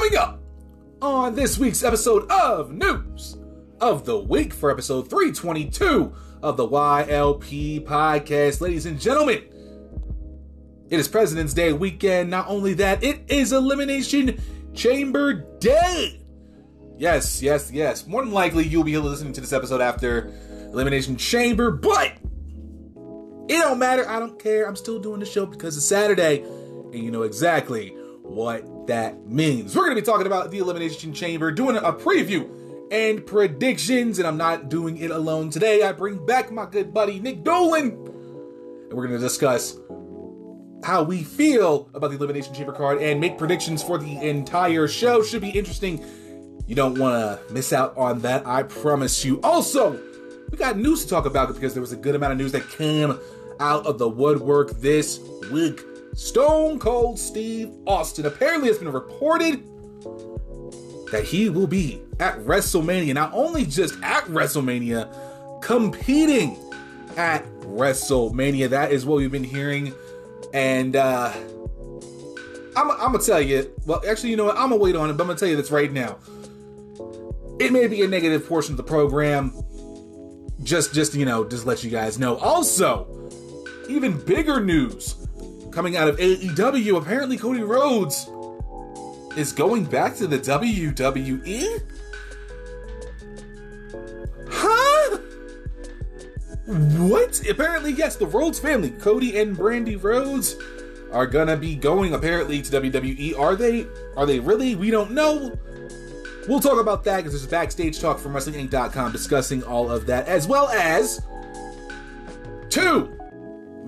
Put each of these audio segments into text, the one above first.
Coming up on this week's episode of News of the Week for episode 322 of the YLP podcast. Ladies and gentlemen, it is President's Day weekend. Not only that, it is Elimination Chamber Day. Yes, yes, yes. More than likely, you'll be listening to this episode after Elimination Chamber, but it don't matter. I don't care. I'm still doing the show because it's Saturday, and you know exactly what that means. We're going to be talking about the Elimination Chamber, doing a preview and predictions, and I'm not doing it alone today. I bring back my good buddy Nic Dulin, and we're going to discuss how we feel about the Elimination Chamber card and make predictions for the entire show. Should be interesting. You don't want to miss out on that, I promise you. Also, we got news to talk about because there was a good amount of news that came out of the woodwork this week. Stone Cold Steve Austin apparently it's been reported that he will be at WrestleMania. Not only just at WrestleMania, competing at WrestleMania. That is what we've been hearing. And uh I'm, I'm gonna tell you, well, actually, you know what? I'm gonna wait on it, but I'm gonna tell you this right now. It may be a negative portion of the program. Just, just you know, just let you guys know. Also, even bigger news coming out of AEW. Apparently, Cody Rhodes is going back to the WWE? Huh? What? Apparently, yes, the Rhodes family, Cody and Brandi Rhodes, are gonna be going apparently to WWE. Are they? Are they really? We don't know. We'll talk about that because there's a backstage talk from WrestlingInc.com discussing all of that, as well as two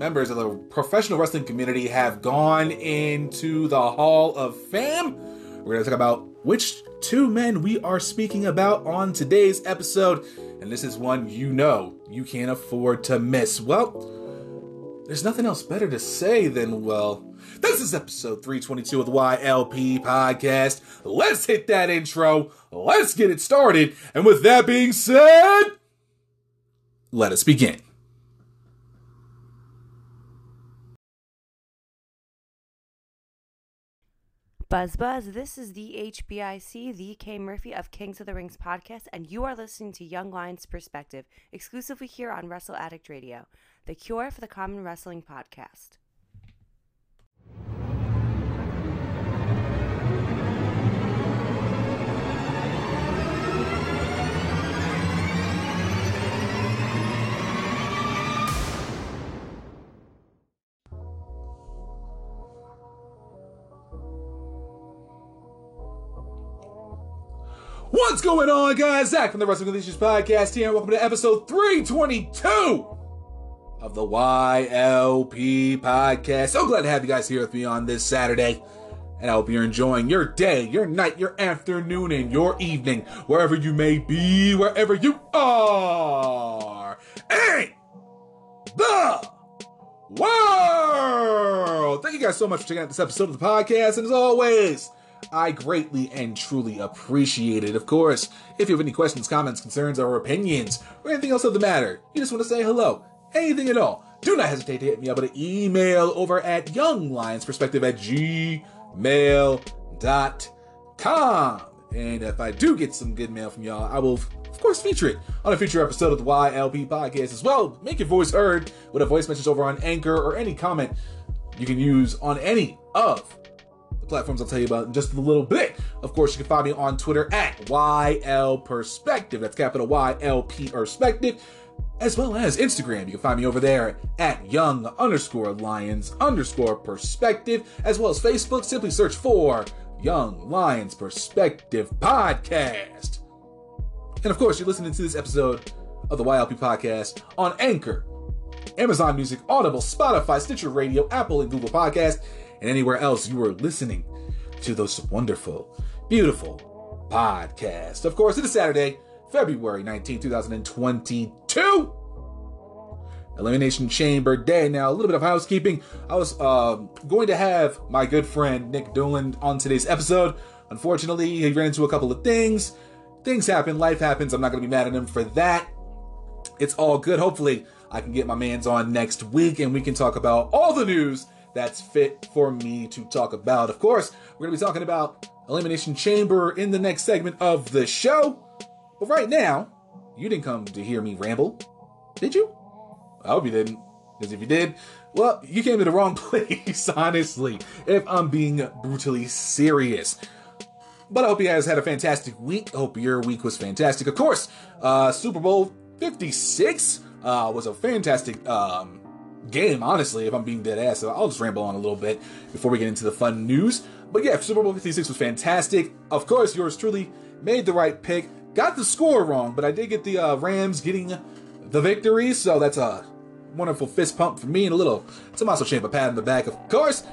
members of the professional wrestling community have gone into the Hall of Fame. We're going to talk about which two men we are speaking about on today's episode, and this is one you know you can't afford to miss. Well, there's nothing else better to say than, well, this is episode 322 of the YLP podcast. Let's hit that intro. Let's get it started. And with that being said, let us begin. Buzz Buzz, this is the HBIC, the K Murphy of Kings of the Rings podcast, and you are listening to Young Lions Perspective exclusively here on Wrestle Addict Radio, the cure for the common wrestling podcast. What's going on, guys? Zach from the Wrestling Delicious Podcast here, and welcome to episode 322 of the YLP Podcast. So glad to have you guys here with me on this Saturday. And I hope you're enjoying your day, your night, your afternoon, and your evening, wherever you may be, wherever you are. And the world! Thank you guys so much for checking out this episode of the podcast. And as always, I greatly and truly appreciate it. Of course, if you have any questions, comments, concerns, or opinions, or anything else of the matter, you just want to say hello, anything at all, do not hesitate to hit me up at an email over at younglionsperspective at gmail.com. And if I do get some good mail from y'all, I will, of course, feature it on a future episode of the YLP podcast as well. Make your voice heard with a voice message over on Anchor or any comment you can use on any of platforms I'll tell you about in just a little bit. Of course, you can find me on Twitter at YL Perspective. That's capital Y L P Perspective. As well as Instagram. You can find me over there at young underscore lions underscore perspective. As well as Facebook. Simply search for Young Lions Perspective Podcast. And of course, you're listening to this episode of the YLP Podcast on Anchor, Amazon Music, Audible, Spotify, Stitcher Radio, Apple, and Google Podcast and anywhere else you are listening to those wonderful, beautiful podcasts. Of course, it is Saturday, February 19, 2022. Elimination Chamber Day. Now, a little bit of housekeeping. I was uh, going to have my good friend Nic Dulin on today's episode. Unfortunately, he ran into a couple of things. Things happen, life happens. I'm not going to be mad at him for that. It's all good. Hopefully, I can get my mans on next week and we can talk about all the news that's fit for me to talk about. Of course, we're going to be talking about Elimination Chamber in the next segment of the show. But right now, you didn't come to hear me ramble, did you? I hope you didn't. Because if you did, well, you came to the wrong place, honestly, if I'm being brutally serious. But I hope you guys had a fantastic week. Hope your week was fantastic. Of course, uh, Super Bowl 56 uh, was a fantastic um, game, honestly, if I'm being dead ass. So I'll just ramble on a little bit before we get into the fun news. But yeah, Super Bowl 56 was fantastic. Of course, yours truly made the right pick. Got the score wrong, but I did get the uh, Rams getting the victory, so that's a wonderful fist pump for me and a little Tommaso Ciampa pat in the back, of course.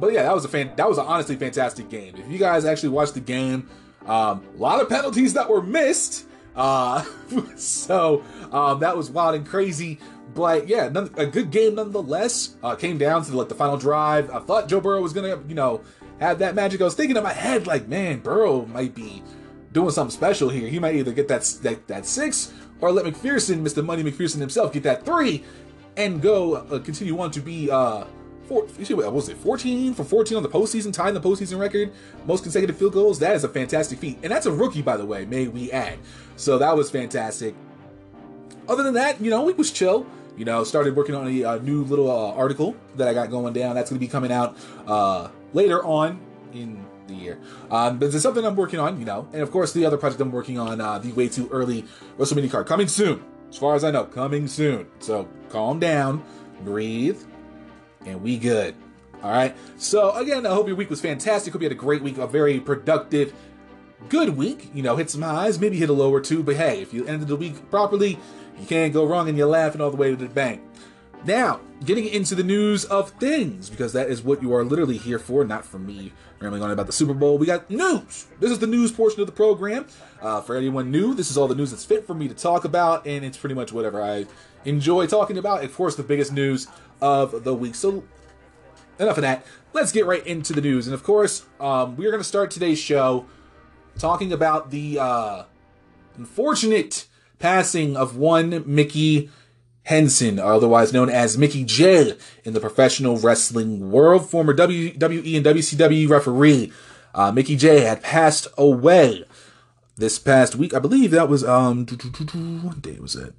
But yeah, that was a fan. That was an honestly fantastic game. If you guys actually watched the game, um, a lot of penalties that were missed. Uh, so um, that was wild and crazy. But yeah, a good game nonetheless. Uh, came down to like the final drive. I thought Joe Burrow was gonna, you know, have that magic. I was thinking in my head, like, man, Burrow might be doing something special here. He might either get that that, that six or let McPherson, Mr. Money McPherson himself, get that three and go uh, continue on to be uh four, what was it 14 for 14 on the postseason, tying the postseason record, most consecutive field goals. That is a fantastic feat, and that's a rookie, by the way. May we add? So that was fantastic. Other than that, you know, week was chill. You know, started working on a, a new little uh, article that I got going down. That's going to be coming out uh, later on in the year. Um, but it's something I'm working on, you know. And of course, the other project I'm working on, uh, the way too early WrestleMania card, coming soon. As far as I know, coming soon. So calm down, breathe, and we good. All right. So again, I hope your week was fantastic. Hope you had a great week, a very productive, good week. You know, hit some highs, maybe hit a lower too. But hey, if you ended the week properly, you can't go wrong, and you're laughing all the way to the bank. Now, getting into the news of things, because that is what you are literally here for, not for me rambling on about the Super Bowl. We got news. This is the news portion of the program. Uh, for anyone new, this is all the news that's fit for me to talk about, and it's pretty much whatever I enjoy talking about. Of course, the biggest news of the week. So, enough of that. Let's get right into the news. And of course, um, we're going to start today's show talking about the uh, unfortunate passing of one Mickey Henson, otherwise known as Mickey J in the professional wrestling world, former WWE and WCW referee. Uh, Mickey J had passed away this past week. I believe that was um what day was it?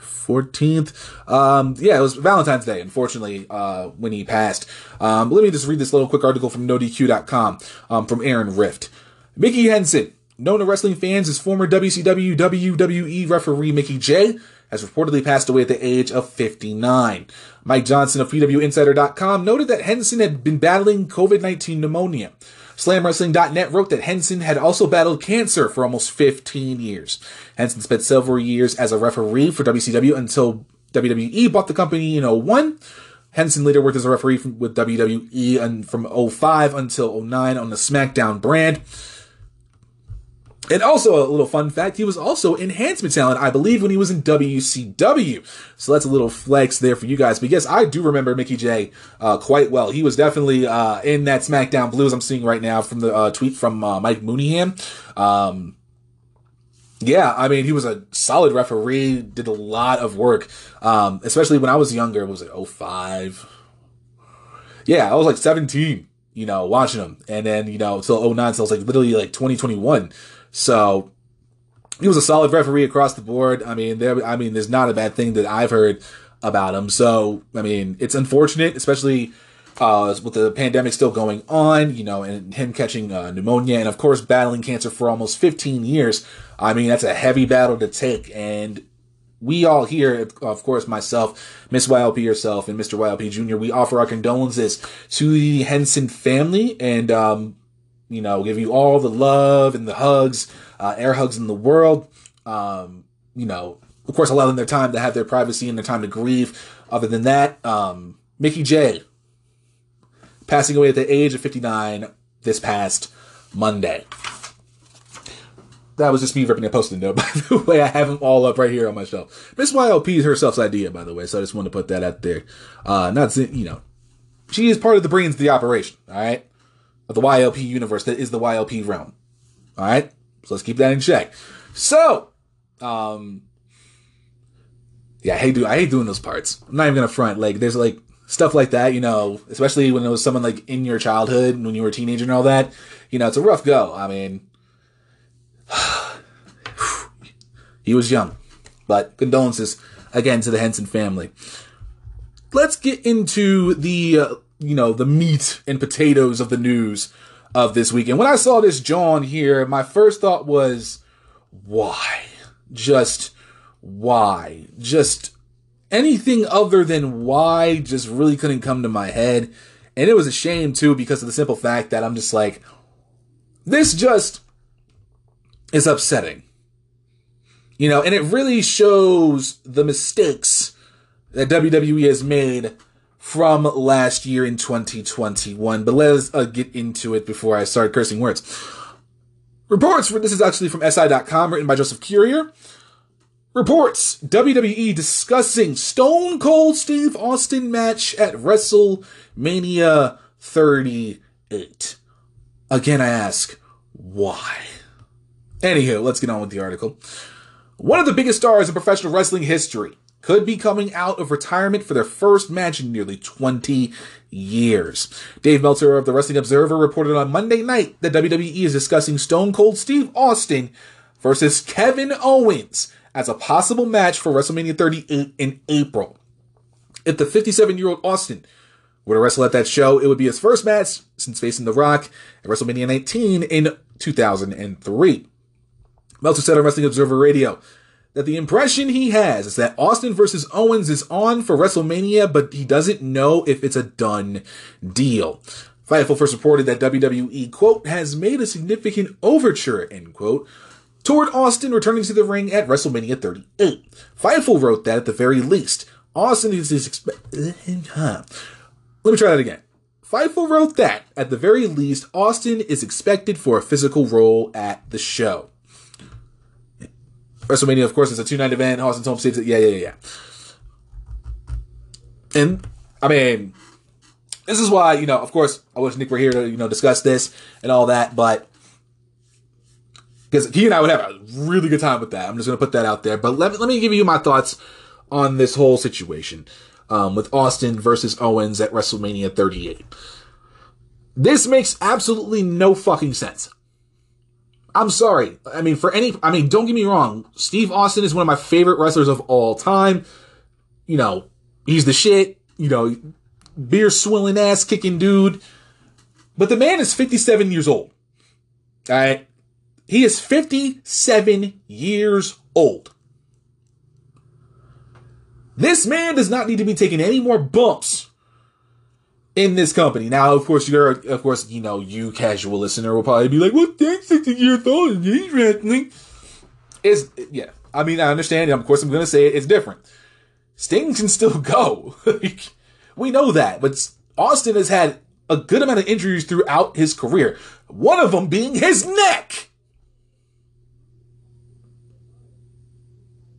14th. Um, yeah, it was Valentine's Day, unfortunately, uh, when he passed. Um, let me just read this little quick article from NoDQ.com um, from Aaron Rift. Mickey Henson, known to wrestling fans as former WCW WWE referee Mickey J, has reportedly passed away at the age of 59. Mike Johnson of PWInsider.com noted that Henson had been battling COVID-19 pneumonia. SlamWrestling.net wrote that Henson had also battled cancer for almost 15 years. Henson spent several years as a referee for WCW until WWE bought the company in 01. Henson later worked as a referee with WWE from 05 until 09 on the SmackDown brand. And also a little fun fact, he was also enhancement talent, I believe, when he was in WCW. So that's a little flex there for you guys. But yes, I do remember Mickey J uh, quite well. He was definitely uh, in that SmackDown Blues I'm seeing right now from the uh, tweet from uh, Mike Mooneyham. Um, yeah, I mean, he was a solid referee, did a lot of work, um, especially when I was younger. It was like 05. Yeah, I was like 17, you know, watching him. And then, you know, until 09, so I was like literally like 2021. So he was a solid referee across the board. I mean, there, I mean, there's not a bad thing that I've heard about him. So, I mean, it's unfortunate, especially uh, with the pandemic still going on, you know, and him catching uh, pneumonia and, of course, battling cancer for almost 15 years. I mean, that's a heavy battle to take. And we all here, of course, myself, Miss YLP yourself, and Mr. YLP Jr., we offer our condolences to the Henson family and, um, you know, give you all the love and the hugs, uh, air hugs in the world. Um, you know, of course, allowing their time to have their privacy and their time to grieve. Other than that, um, Mickey J passing away at the age of 59 this past Monday. That was just me ripping a post-it note, by the way. I have them all up right here on my shelf. Miss YLP is herself's idea, by the way, so I just want to put that out there. Uh, not, you know, she is part of the brains of the operation, all right? The YLP universe that is the YLP realm. All right, so let's keep that in check. So, um, yeah, I hate do I hate doing those parts. I'm not even gonna front. Like, there's like stuff like that, you know, especially when it was someone like in your childhood when you were a teenager and all that, you know, it's a rough go. I mean, he was young, but condolences again to the Henson family. Let's get into the, uh, you know, the meat and potatoes of the news of this week. And when I saw this John here, my first thought was, why? Just why? Just anything other than why just really couldn't come to my head. And it was a shame too because of the simple fact that I'm just like, this just is upsetting. You know, and it really shows the mistakes that WWE has made from last year in 2021. But let's uh, get into it before I start cursing words. Reports, this is actually from SI.com, written by Joseph Courier. Reports WWE discussing Stone Cold Steve Austin match at WrestleMania 38. Again, I ask, why? Anywho, let's get on with the article. One of the biggest stars in professional wrestling history could be coming out of retirement for their first match in nearly 20 years. Dave Meltzer of the Wrestling Observer reported on Monday night that WWE is discussing Stone Cold Steve Austin versus Kevin Owens as a possible match for WrestleMania 38 in April. If the 57 year old Austin were to wrestle at that show, it would be his first match since facing The Rock at WrestleMania 19 in 2003. Meltzer said on Wrestling Observer Radio that the impression he has is that Austin versus Owens is on for WrestleMania, but he doesn't know if it's a done deal. Fightful first reported that WWE, quote, has made a significant overture, end quote, toward Austin returning to the ring at WrestleMania 38. Fightful wrote that at the very least, Austin is. Let me try that again. Fightful wrote that at the very least, Austin is expected for a physical role at the show. WrestleMania, of course, is a two night event. Austin's home state. Yeah, yeah, yeah. And I mean, this is why you know. Of course, I wish Nic were here to you know discuss this and all that, but because he and I would have a really good time with that. I'm just to put that out there. But let, let me give you my thoughts on this whole situation um, with Austin versus Owens at WrestleMania 38. This makes absolutely no fucking sense. I'm sorry. I mean, for any, I mean, don't get me wrong. Steve Austin is one of my favorite wrestlers of all time. You know, he's the shit. You know, beer swilling ass kicking dude. But the man is 57 years old. All right. He is 57 years old. This man does not need to be taking any more bumps in this company. Now, of course, you're, of course, you know, you casual listener will probably be like, "What? 60 years old and he's wrestling." Is yeah. I mean, I understand. Of course, I'm going to say it, it's different. Sting can still go. we know that, but Austin has had a good amount of injuries throughout his career. One of them being his neck.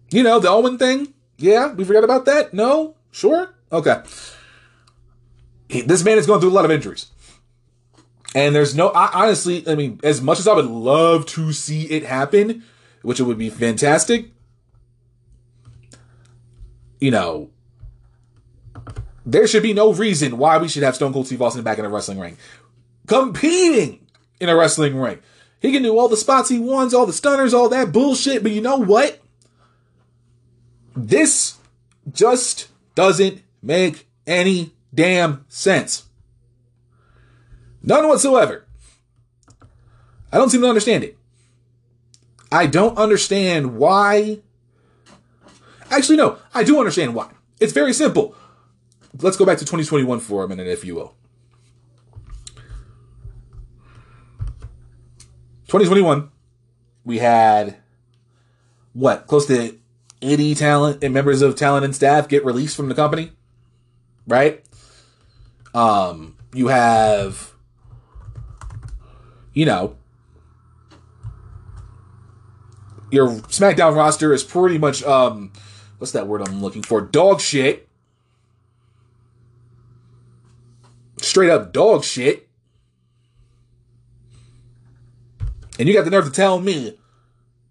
You know, the Owen thing? Yeah, we forgot about that? No? Sure? Okay. He, this man is going through a lot of injuries. And there's no, I, honestly, I mean, as much as I would love to see it happen, which it would be fantastic, you know, there should be no reason why we should have Stone Cold Steve Austin back in a wrestling ring. Competing in a wrestling ring. He can do all the spots he wants, all the stunners, all that bullshit, but you know what? This just doesn't make any damn sense. None whatsoever. I don't seem to understand it. I don't understand why. Actually, no, I do understand why. It's very simple. Let's go back to 2021 for a minute, if you will. 2021, we had what? Close to 80 talent and members of talent and staff get released from the company, right? Um, you have, you know, your SmackDown roster is pretty much, um, what's that word I'm looking for? Dog shit. Straight up dog shit. And you got the nerve to tell me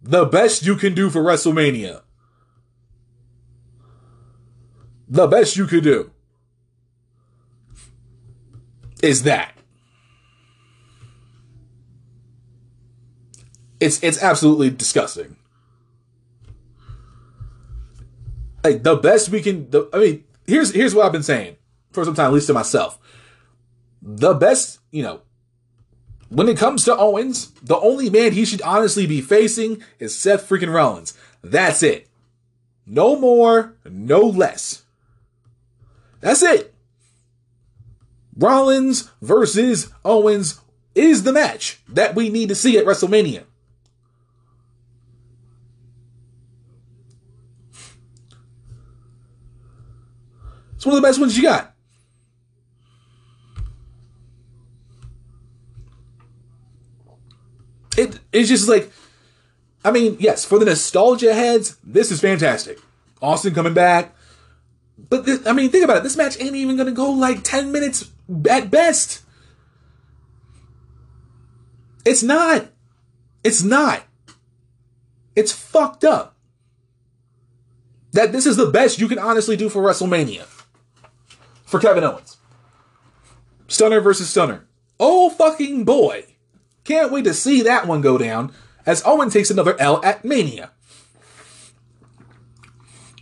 the best you can do for WrestleMania the best you could do is that. It's it's absolutely disgusting. Like the best we can. The, I mean, here's here's what I've been saying for some time, at least to myself. The best, you know, when it comes to Owens, the only man he should honestly be facing is Seth freaking Rollins. That's it. No more, no less. That's it. Rollins versus Owens is the match that we need to see at WrestleMania. It's one of the best ones you got. It it's just like I mean, yes, for the nostalgia heads, this is fantastic. Austin coming back. But I mean, think about it. This match ain't even gonna go like 10 minutes at best. It's not. It's not. It's fucked up. That this is the best you can honestly do for WrestleMania. For Kevin Owens. Stunner versus Stunner. Oh fucking boy. Can't wait to see that one go down as Owen takes another L at Mania.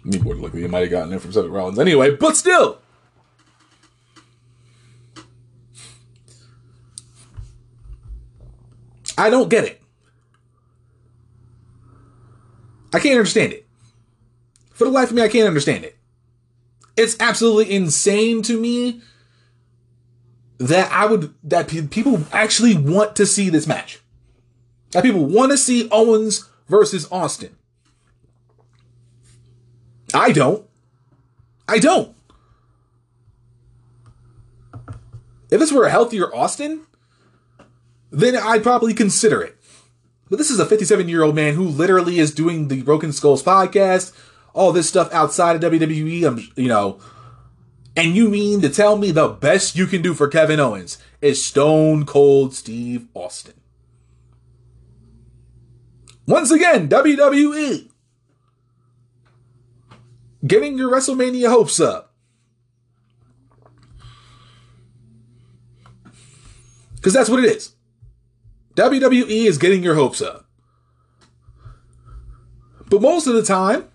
Me more likely he might have gotten it from Seth Rollins anyway, but still. I don't get it. I can't understand it. For the life of me, I can't understand it. It's absolutely insane to me that I would that people actually want to see this match. That people want to see Owens versus Austin. I don't. I don't. If this were a healthier Austin, then I'd probably consider it. But this is a 57 year old man who literally is doing the Broken Skulls podcast, all this stuff outside of WWE. I'm, um, you know, and you mean to tell me the best you can do for Kevin Owens is Stone Cold Steve Austin? Once again, WWE getting your WrestleMania hopes up. Because that's what it is. WWE is getting your hopes up. But most of the time,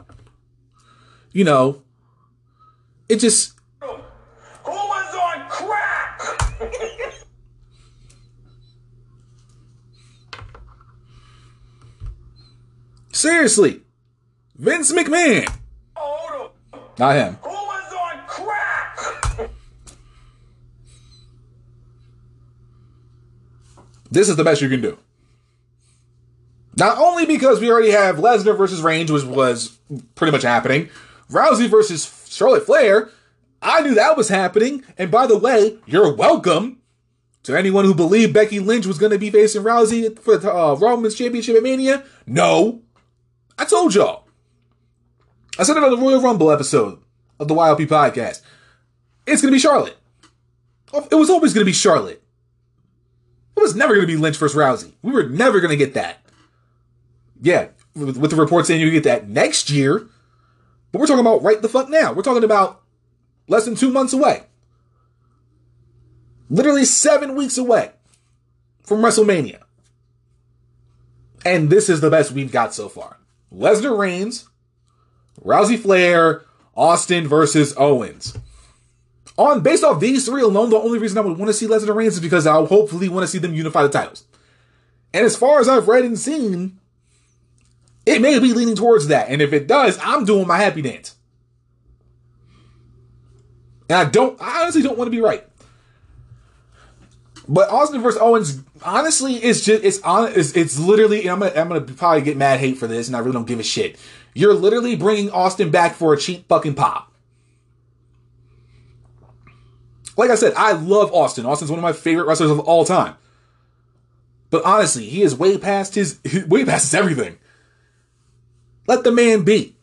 you know, it just. Who was on crack? Seriously. Vince McMahon. Not him. Who was on crack? This is the best you can do. Not only because we already have Lesnar versus Reigns, which was pretty much happening, Rousey versus Charlotte Flair. I knew that was happening. And by the way, you're welcome to anyone who believed Becky Lynch was going to be facing Rousey for the uh, Raw Women's Championship at Mania. No, I told y'all. I said it on the Royal Rumble episode of the YLP podcast. It's going to be Charlotte. It was always going to be Charlotte. It was never going to be Lynch versus Rousey. We were never going to get that. Yeah, with, with the report saying you get that next year. But we're talking about right the fuck now. We're talking about less than two months away. Literally seven weeks away from WrestleMania. And this is the best we've got so far. Lesnar Reigns, Rousey Flair, Austin versus Owens. On based off these three alone, the only reason I would want to see Lesnar Reigns is because I'll hopefully want to see them unify the titles. And as far as I've read and seen, it may be leaning towards that. And if it does, I'm doing my happy dance. And I don't, I honestly don't want to be right. But Austin versus Owens, honestly, it's just it's on it's, it's literally. I'm gonna I'm gonna probably get mad hate for this, and I really don't give a shit. You're literally bringing Austin back for a cheap fucking pop. Like I said, I love Austin. Austin's one of my favorite wrestlers of all time. But honestly, he is way past his way past his everything. Let the man be.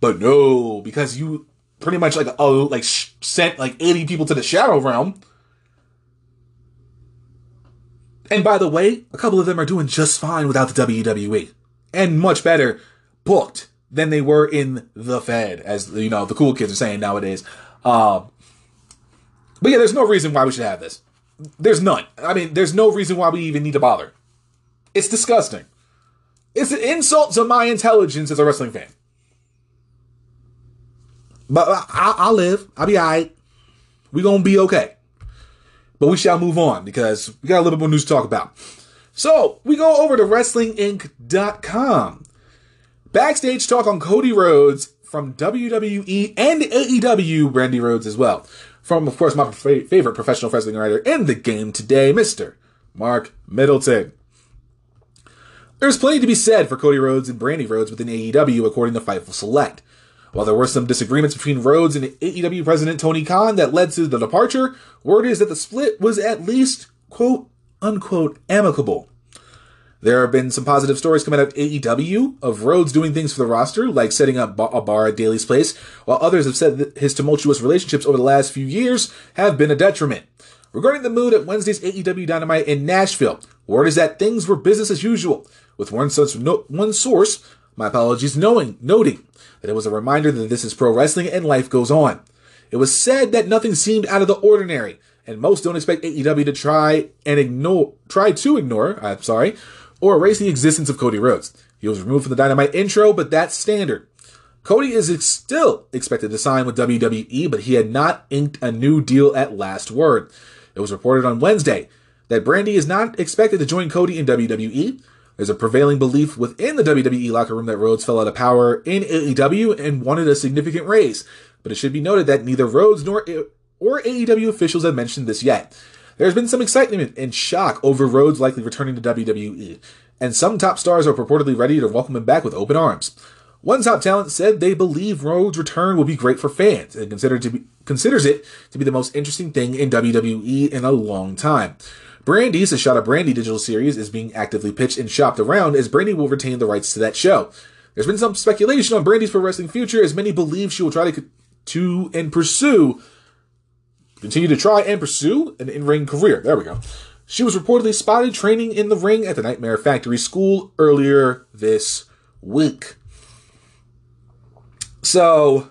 But no, because you pretty much like oh like sent like 80 people to the shadow realm. And by the way, a couple of them are doing just fine without the WWE. And much better booked than they were in the Fed, as you know, the cool kids are saying nowadays. Um, But yeah, there's no reason why we should have this. There's none. I mean, there's no reason why we even need to bother. It's disgusting. It's an insult to my intelligence as a wrestling fan. But I, I'll live. I'll be alright. We're going to be okay. But we shall move on because we got a little bit more news to talk about. So we go over to WrestlingInc.com. Backstage talk on Cody Rhodes from WWE and AEW, Brandi Rhodes as well. From, of course, my favorite professional wrestling writer in the game today, Mr. Marc Middleton. There's plenty to be said for Cody Rhodes and Brandy Rhodes within AEW, according to Fightful Select. While there were some disagreements between Rhodes and AEW president Tony Khan that led to the departure, word is that the split was at least, quote, unquote, amicable. There have been some positive stories coming out of AEW of Rhodes doing things for the roster, like setting up a bar at Daily's Place, while others have said that his tumultuous relationships over the last few years have been a detriment. Regarding the mood at Wednesday's AEW Dynamite in Nashville, word is that things were business as usual, with one source, no, one source my apologies, knowing, noting that it was a reminder that this is pro wrestling and life goes on. It was said that nothing seemed out of the ordinary, and most don't expect AEW to try and ignore, try to ignore, I'm sorry, or erase the existence of Cody Rhodes. He was removed from the Dynamite intro, but that's standard. Cody is still expected to sign with WWE, but he had not inked a new deal at last word. It was reported on Wednesday that Brandi is not expected to join Cody in WWE. There's a prevailing belief within the WWE locker room that Rhodes fell out of power in AEW and wanted a significant raise, but it should be noted that neither Rhodes nor or AEW officials have mentioned this yet. There's been some excitement and shock over Rhodes likely returning to WWE, and some top stars are purportedly ready to welcome him back with open arms. One top talent said they believe Rhodes' return will be great for fans and consider to be, considers it to be the most interesting thing in WWE in a long time. Brandi's A Shot of Brandy digital series is being actively pitched and shopped around as Brandi will retain the rights to that show. There's been some speculation on Brandi's pro wrestling future as many believe she will try to, to and pursue, continue to try and pursue an in-ring career. There we go. She was reportedly spotted training in the ring at the Nightmare Factory School earlier this week. So,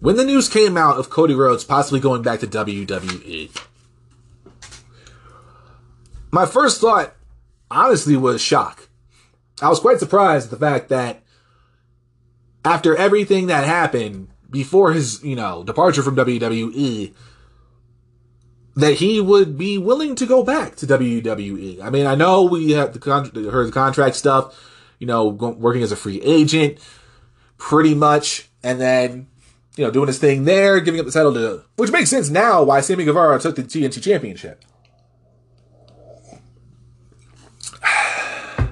when the news came out of Cody Rhodes possibly going back to WWE, my first thought, honestly, was shock. I was quite surprised at the fact that after everything that happened before his, you know, departure from WWE, that he would be willing to go back to WWE. I mean, I know we have the con- heard the contract stuff, you know, working as a free agent, pretty much, and then you know doing his thing there, giving up the title to, which makes sense now why Sammy Guevara took the TNT Championship.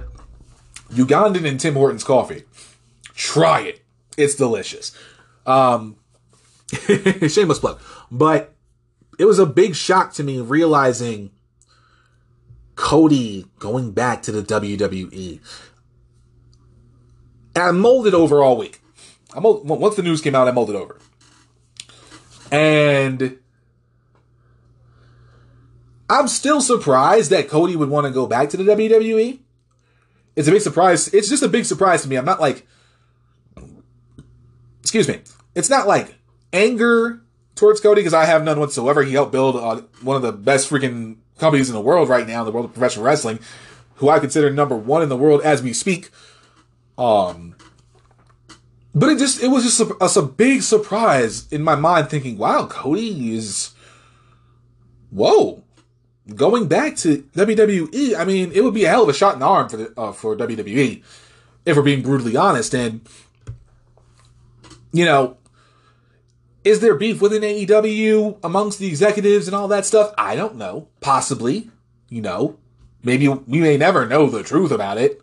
Ugandan and Tim Hortons coffee. Try it. It's delicious. Um, shameless plug. But it was a big shock to me realizing Cody going back to the WWE. And I molded over all week. I mold, once the news came out, I molded over. And I'm still surprised that Cody would want to go back to the WWE it's a big surprise. It's just a big surprise to me. I'm not like, excuse me. It's not like anger towards Cody because I have none whatsoever. He helped build uh, one of the best freaking companies in the world right now, the world of professional wrestling, who I consider number one in the world as we speak. Um, but it just it was just a, a, a big surprise in my mind, thinking, "Wow, Cody is, whoa, going back to WWE, I mean, it would be a hell of a shot in the arm for the, uh, for WWE, if we're being brutally honest. And you know, is there beef within AEW amongst the executives and all that stuff? I don't know. Possibly, you know, maybe we may never know the truth about it.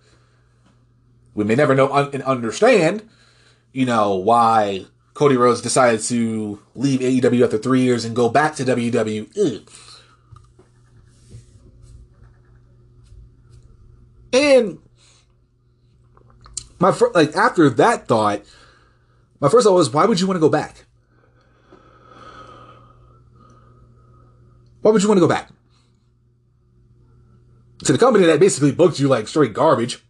We may never know un- and understand, you know, why Cody Rhodes decided to leave AEW after three years and go back to WWE. And my fir- like after that thought, my first thought was, why would you want to go back? Why would you want to go back? To the company that basically booked you like straight garbage.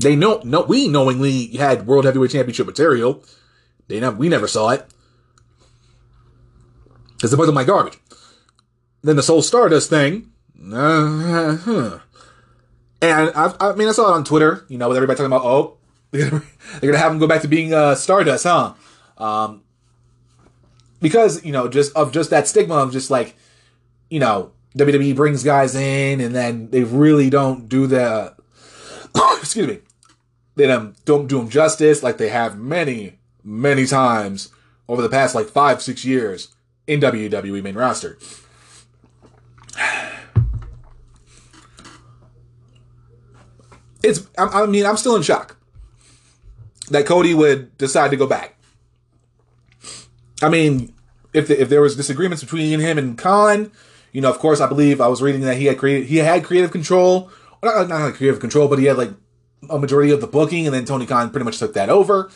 They know, no, we knowingly had World Heavyweight Championship material. They never, we never saw it. Because they them like garbage. Then the Soul Stardust thing. Uh, huh. And I, I mean, I saw it on Twitter, you know, with everybody talking about, oh, they're gonna, they're gonna have him go back to being uh, Stardust, huh? Um, because you know, just of just that stigma of just like, you know, WWE brings guys in and then they really don't do the, excuse me, they don't, don't do them justice like they have many, many times over the past like five, six years in WWE main roster. It's, I, I mean, I'm still in shock that Cody would decide to go back. I mean, if the, if there was disagreements between him and Khan, you know, of course, I believe I was reading that he had created he had creative control, not not like creative control, but he had like a majority of the booking, and then Tony Khan pretty much took that over,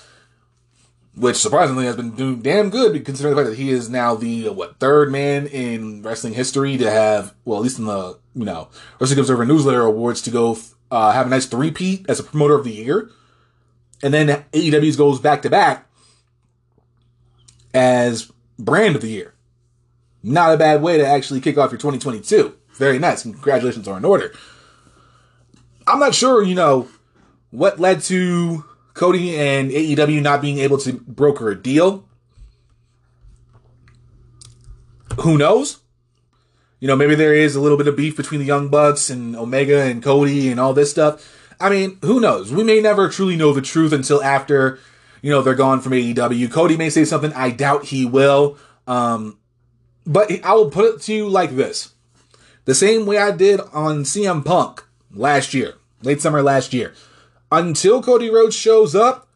which surprisingly has been doing damn good, considering the fact that he is now the what third man in wrestling history to have, well, at least in the you know Wrestling Observer Newsletter Awards to go uh, have a nice three-peat as a promoter of the year, and then AEW's goes back to back as brand of the year. Not a bad way to actually kick off your 2022. Very nice. Congratulations are in order. I'm not sure, you know, what led to Cody and AEW not being able to broker a deal. Who knows? You know, maybe there is a little bit of beef between the Young Bucks and Omega and Cody and all this stuff. I mean, who knows? We may never truly know the truth until after, you know, they're gone from AEW. Cody may say something. I doubt he will. Um, but I will put it to you like this. The same way I did on CM Punk last year, late summer last year. Until Cody Rhodes shows up,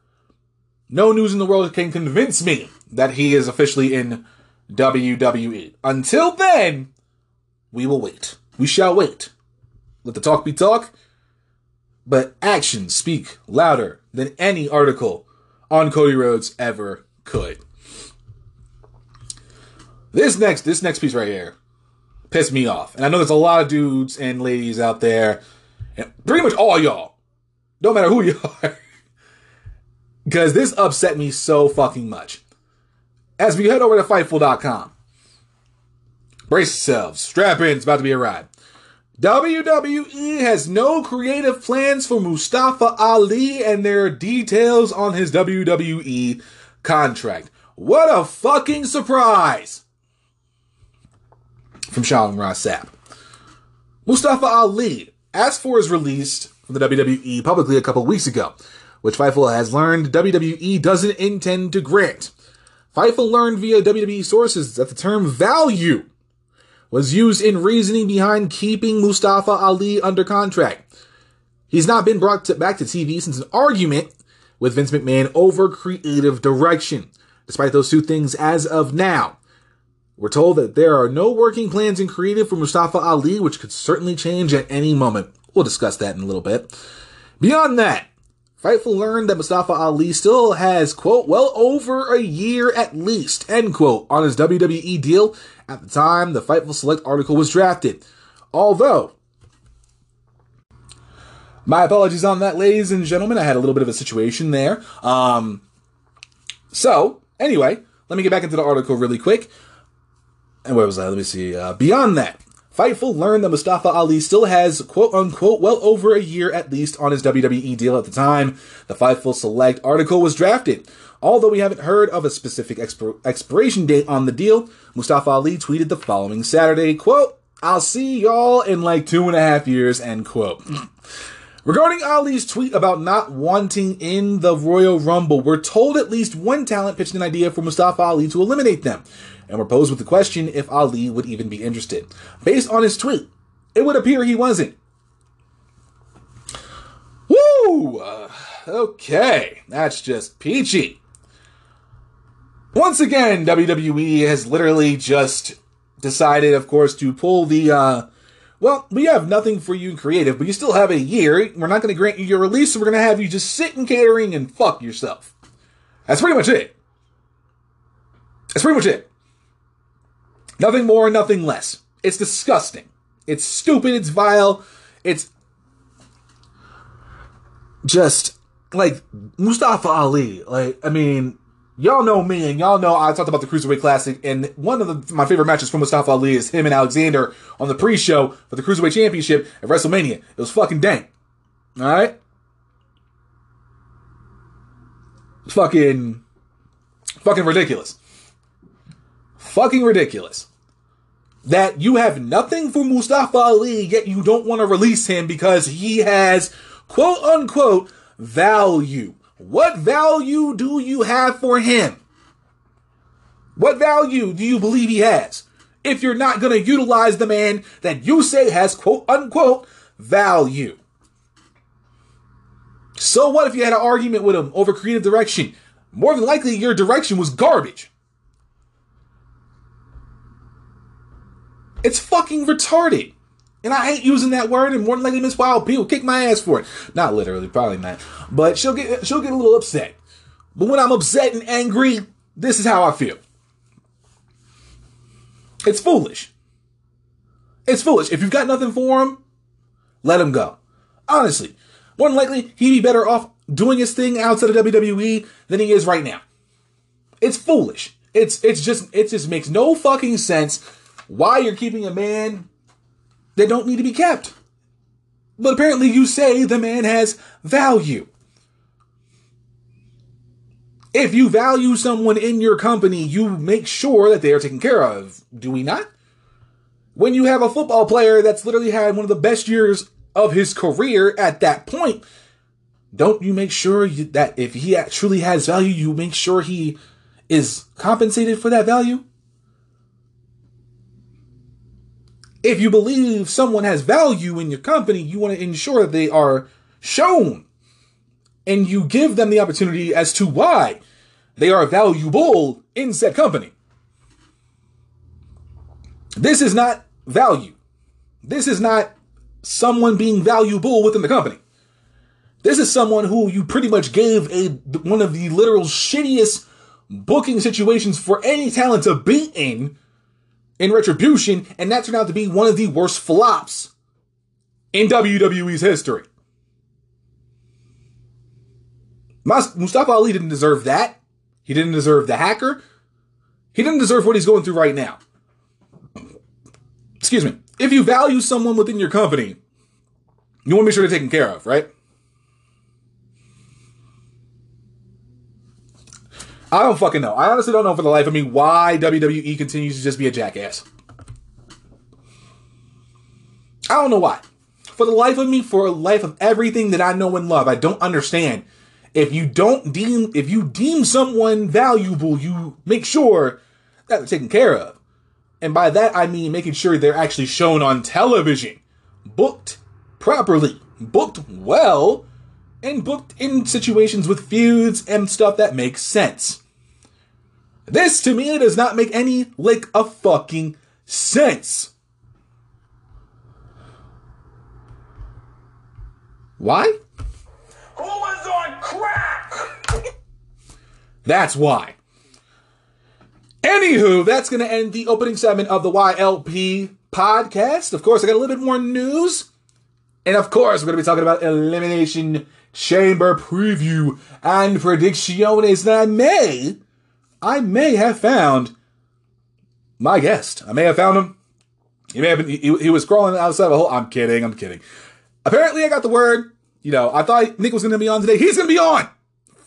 no news in the world can convince me that he is officially in WWE. Until then, we will wait. We shall wait. Let the talk be talk, but actions speak louder than any article on Cody Rhodes ever could. This next this next piece right here pissed me off. And I know there's a lot of dudes and ladies out there, and pretty much all y'all. No matter who you are. Because this upset me so fucking much. As we head over to Fightful.com. Brace yourselves. Strap in. It's about to be a ride. WWE has no creative plans for Mustafa Ali and there are details on his WWE contract. What a fucking surprise! From Sean Ross Sapp. Mustafa Ali asked for his release from the WWE publicly a couple weeks ago, which Fightful has learned WWE doesn't intend to grant. Fightful learned via WWE sources that the term value was used in reasoning behind keeping Mustafa Ali under contract. He's not been brought to, back to TV since an argument with Vince McMahon over creative direction. Despite those two things as of now, we're told that there are no working plans in creative for Mustafa Ali, which could certainly change at any moment. We'll discuss that in a little bit. Beyond that, Fightful learned that Mustafa Ali still has, quote, well over a year at least, end quote, on his WWE deal at the time the Fightful Select article was drafted. Although, my apologies on that, ladies and gentlemen. I had a little bit of a situation there. Um, so, anyway, let me get back into the article really quick. And where was I? Let me see. Uh, beyond that, Fightful learned that Mustafa Ali still has quote unquote well over a year at least on his WWE deal at the time the Fightful Select article was drafted. Although we haven't heard of a specific expir- expiration date on the deal, Mustafa Ali tweeted the following Saturday, quote, I'll see y'all in like two and a half years, end quote. Regarding Ali's tweet about not wanting in the Royal Rumble, we're told at least one talent pitched an idea for Mustafa Ali to eliminate them, and were posed with the question if Ali would even be interested. Based on his tweet, it would appear he wasn't. Woo! Uh, okay, that's just peachy. Once again, WWE has literally just decided, of course, to pull the, uh, well, we have nothing for you creative, but you still have a year. We're not going to grant you your release, so we're going to have you just sit in catering and fuck yourself. That's pretty much it. That's pretty much it. Nothing more, nothing less. It's disgusting. It's stupid, it's vile, it's just like Mustafa Ali. Like, I mean, y'all know me and y'all know I talked about the Cruiserweight Classic and one of the, my favorite matches from Mustafa Ali is him and Alexander on the pre-show for the Cruiserweight Championship at WrestleMania. It was fucking dank. Alright? It's fucking, fucking ridiculous. Fucking ridiculous. That you have nothing for Mustafa Ali, yet you don't want to release him because he has quote unquote value. What value do you have for him? What value do you believe he has? If you're not going to utilize the man that you say has quote unquote value. So what if you had an argument with him over creative direction? More than likely, your direction was garbage. It's fucking retarded. And I hate using that word, and more than likely Miss YLP will kick my ass for it. Not literally, probably not. But she'll get she'll get a little upset. But when I'm upset and angry, this is how I feel. It's foolish. It's foolish. If you've got nothing for him, let him go. Honestly, more than likely, he'd be better off doing his thing outside of WWE than he is right now. It's foolish. It's it's just it just makes no fucking sense why you're keeping a man that don't need to be kept. But apparently you say the man has value. If you value someone in your company, you make sure that they are taken care of. Do we not? When you have a football player that's literally had one of the best years of his career at that point, don't you make sure that if he truly has value, you make sure he is compensated for that value? If you believe someone has value in your company, you want to ensure that they are shown and you give them the opportunity as to why they are valuable in said company. This is not value. This is not someone being valuable within the company. This is someone who you pretty much gave a one of the literal shittiest booking situations for any talent to be in in retribution, and that turned out to be one of the worst flops in WWE's history. Mustafa Ali didn't deserve that. He didn't deserve the hacker. He didn't deserve what he's going through right now. Excuse me. If you value someone within your company, you want to make sure they're taken care of, right? I don't fucking know. I honestly don't know for the life of me why WWE continues to just be a jackass. I don't know why. For the life of me, for the life of everything that I know and love, I don't understand. If you don't deem, if you deem someone valuable, you make sure that they're taken care of. And by that, I mean making sure they're actually shown on television, booked properly, booked well, and booked in situations with feuds and stuff that makes sense. This to me does not make any lick of fucking sense. Why? Who was on crack? That's why. Anywho, that's going to end the opening segment of the YLP podcast. Of course, I got a little bit more news. And of course, we're going to be talking about Elimination Chamber preview and predictions that I may, I may have found my guest. I may have found him. He may have been, he, he was crawling outside of a hole. I'm kidding. I'm kidding. Apparently, I got the word. You know, I thought Nic was going to be on today. He's going to be on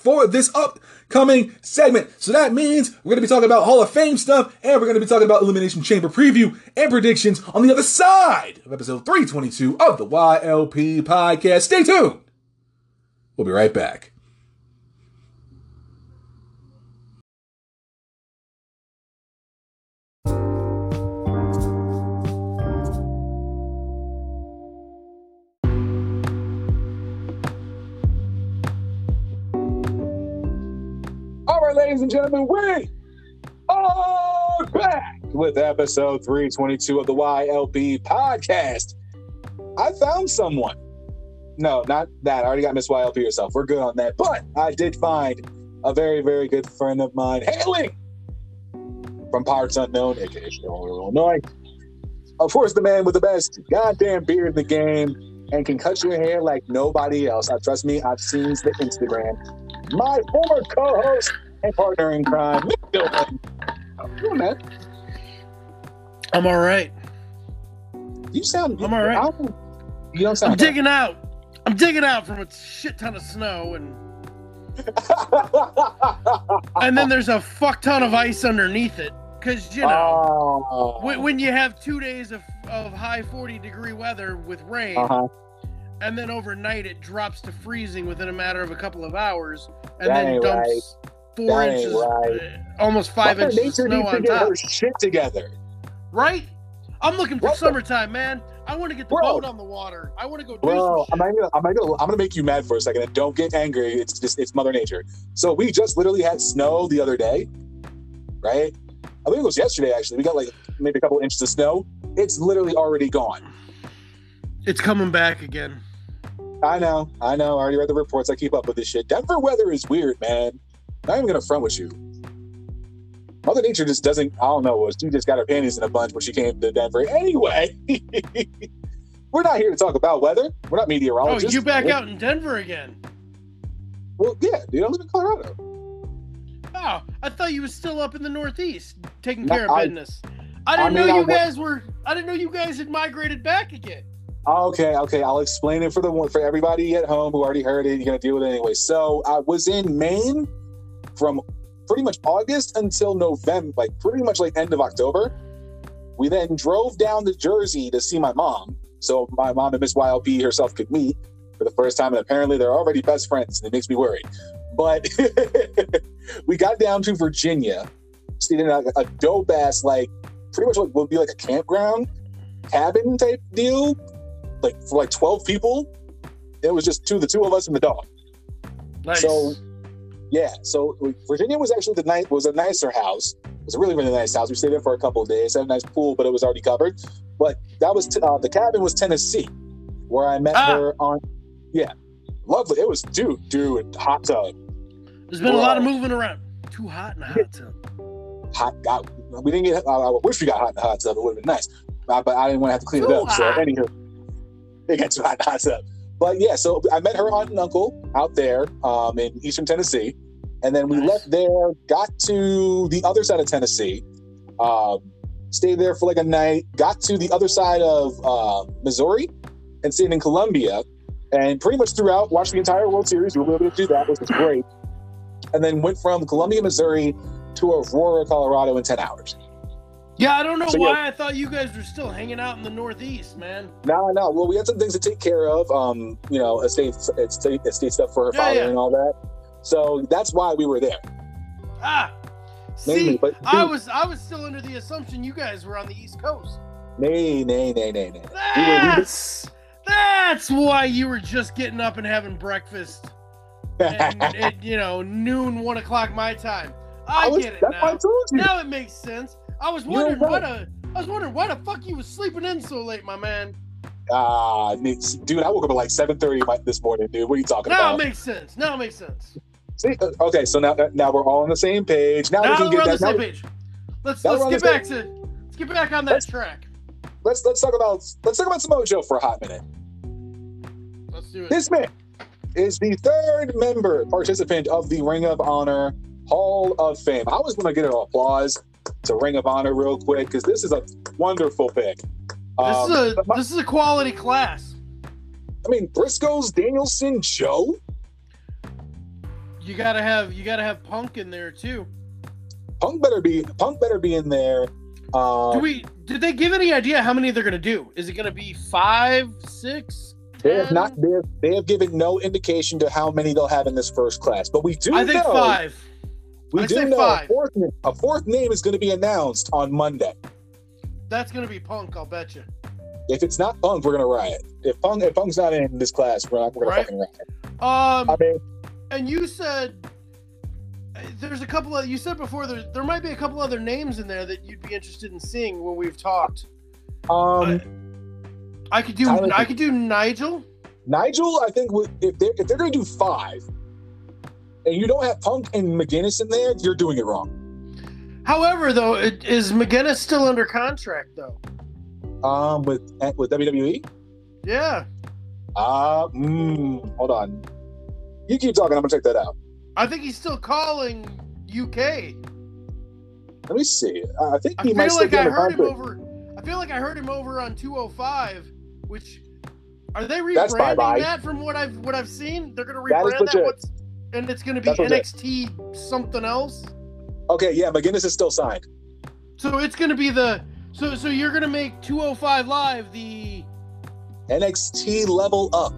for this upcoming segment. So that means we're going to be talking about Hall of Fame stuff and we're going to be talking about Elimination Chamber preview and predictions on the other side of episode 322 of the YLP podcast. Stay tuned. We'll be right back. Ladies and gentlemen, we are back with episode 322 of the YLP podcast. I found someone. No, not that. I already got Miss YLP herself. We're good on that. But I did find a very, very good friend of mine hailing from parts unknown, aka Illinois. Of course, the man with the best goddamn beard in the game and can cut your hair like nobody else. Uh, trust me, I've seen the Instagram. My former co-host, My partner in crime, Dulin. How you doing, man? I'm all right. You sound. I'm all right. I don't- You don't sound. I'm digging out. I'm digging out from a shit ton of snow, and and then there's a fuck ton of ice underneath it. Cause you know, Oh. when, when you have two days of, of high 40 degree weather with rain, Uh-huh. and then overnight it drops to freezing within a matter of a couple of hours, and That then dumps four That inches, right. almost five Mother inches of snow on top. shit together. Right? I'm looking for What the- summertime, man. I want to get the Bro. boat on the water. I want to go Bro, I'm gonna, I'm gonna, I'm gonna make you mad for a second, and don't get angry. It's just, it's Mother Nature. So we just literally had snow the other day, right? I think it was yesterday. Actually, we got like maybe a couple inches of snow. It's literally already gone. It's coming back again. I know, I know. I already read the reports. I keep up with this shit. Denver weather is weird, man. Not even gonna front with you. Mother Nature just doesn't. I don't know. She just got her panties in a bunch when she came to Denver. Anyway, we're not here to talk about weather. We're not Oh, meteorologists. you back We're- out in Denver again? Well, yeah, dude. I live in Colorado. Oh, I thought you was still up in the Northeast taking No, care of I- business. I didn't I mean, know you wa- guys were. I didn't know you guys had migrated back again. Okay, okay. I'll explain it for the one for everybody at home who already heard it. You're gonna deal with it anyway. So I was in Maine from pretty much August until November, like pretty much like end of October. We then drove down to Jersey to see my mom, so my mom and Miss YLP herself could meet for the first time, and apparently they're already best friends, and it makes me worried. But we got down to Virginia, stayed in a, a dope ass like pretty much like would be like a campground cabin type deal like for like 12 people it was just two the two of us and the dog Nice. So- yeah so virginia was actually the night was a nicer house. It was a really really nice house. We stayed there for a couple of days had a nice pool but it was already covered. But that was t- uh, the cabin was tennessee where i met Ah. her on yeah lovely. It was dude dude hot tub. There's been a lot of moving around. Too hot in the hot tub. hot God, we didn't get uh, i wish we got hot in the hot tub. It would have been nice. Uh, but i didn't want to have to clean it Too up so hot. anywho it got too hot in the hot tub. But yeah so i met her aunt and uncle out there um, in eastern tennessee and then we Nice. left there got to the other side of tennessee um, stayed there for like a night got to the other side of uh, missouri and stayed in columbia and pretty much throughout watched the entire world series we were able to do that which was great and then went from columbia missouri to aurora colorado in 10 hours Yeah, I don't know So, why I thought you guys were still hanging out in the Northeast, man. No, no. Well, we had some things to take care of. Um, you know, estate, estate, estate stuff for her Yeah, father yeah. and all that. So that's why we were there. Ah, Mainly, see, but I was I was still under the assumption you guys were on the East Coast. nay, nay, nay, nay, nay. We were- we were- That's that's why you were just getting up and having breakfast. And, at, you know, noon, one o'clock my time. I, was- get it I now. Now it makes sense. I was wondering why right. the I was wondering why the fuck you was sleeping in so late, my man. Ah, dude, I woke up at like seven thirty this morning, dude. What are you talking about? Now it makes sense. Now it makes sense. See, uh, okay, so now now we're all on the same page. Now, we Now can we're on get the that. same Now, page. Let's let's get back to let's get back on that Let's- track. let's let's talk about let's talk about Samoa Joe for a hot minute. Let's do it. This man is the third member participant of the Ring of Honor Hall of Fame. I was going to get an applause to Ring of Honor real quick because this is a wonderful pick. This Um, is a my- this is a quality class. I mean, Briscoe's Danielson Joe. You gotta have you gotta have Punk in there too. Punk better be Punk better be in there. Um, Do we? Did they give any idea how many they're gonna do? Is it gonna be five, six? they have not. They have, they have given no indication to how many they'll have in this first class, but we do I think know. five. We I do know five. A, fourth, a fourth name is going to be announced on Monday. That's gonna be Punk. I'll bet you. If it's not Punk, we're going to riot. If Punk, if Punk's not in this class, we're, not, we're going Right. to fucking riot. Um, I mean, and you said there's a couple of you said before there there might be a couple other names in there that you'd be interested in seeing when we've talked. um, I could do Tyler- I could do Nigel. Nigel, I think if they're if they're going to do five, and you don't have Punk and McGuinness in there, you're doing it wrong. However, though, it, is McGuinness still under contract though? Um, with with WWE. Yeah, Uh, mm, hold on. You keep talking. I'm gonna check that out. I think he's still calling UK. Let me see. I think I he might feel like I heard him over. I feel like I heard him over on 205, which are they rebranding that from what I've what I've seen? They're gonna rebrand that. What's, and it's gonna be That's legit. NXT something else. Okay, yeah, McGuinness is still signed. So it's gonna be the so so you're gonna make 205 live the NXT level up.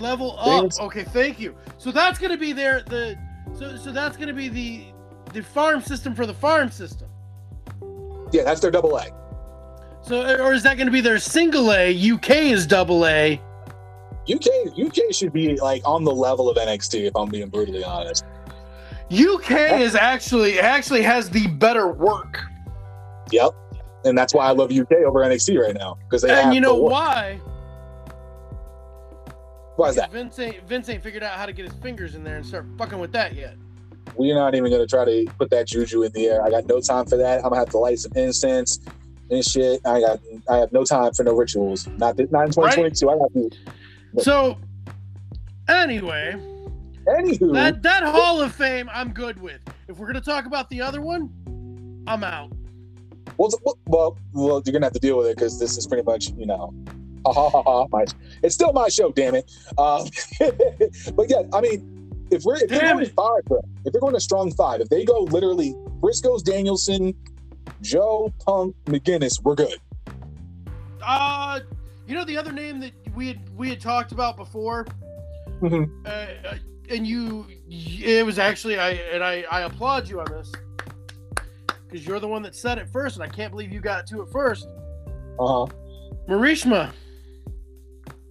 Level up. Thanks. Okay, thank you. So that's gonna be their the so so that's gonna be the the farm system for the farm system. Yeah, that's their double A. So or is that gonna be their single A? UK is double A. UK UK should be like on the level of NXT if I'm being brutally honest. UK is actually actually has the better work. Yep. And that's why I love UK over NXT right now because they And you know why? Why is that? Vince ain't Vince ain't figured out how to get his fingers in there and start fucking with that yet. We're not even gonna try to put that juju in the air. I got no time for that. I'm gonna have to light some incense and shit. I got I have no time for no rituals. Not th- not in 2022. I got to. So anyway, Anywho, that that Hall of Fame I'm good with. If we're gonna talk about the other one, I'm out. well, well, well, well, you're gonna have to deal with it because this is pretty much, you know, ha ha ha ha. My, it's still my show, damn it. Um, but yeah, I mean, if we're if they're going it. five, bro, if they're going a strong five, if they go literally Briscoes, Danielson, Joe, Punk, McGuinness, we're good. Uh you know the other name that we had we had talked about before, Mhm. uh, uh, and you it was actually I and I I applaud you on this because you're the one that said it first, and I can't believe you got to it first. Uh huh. Morishima.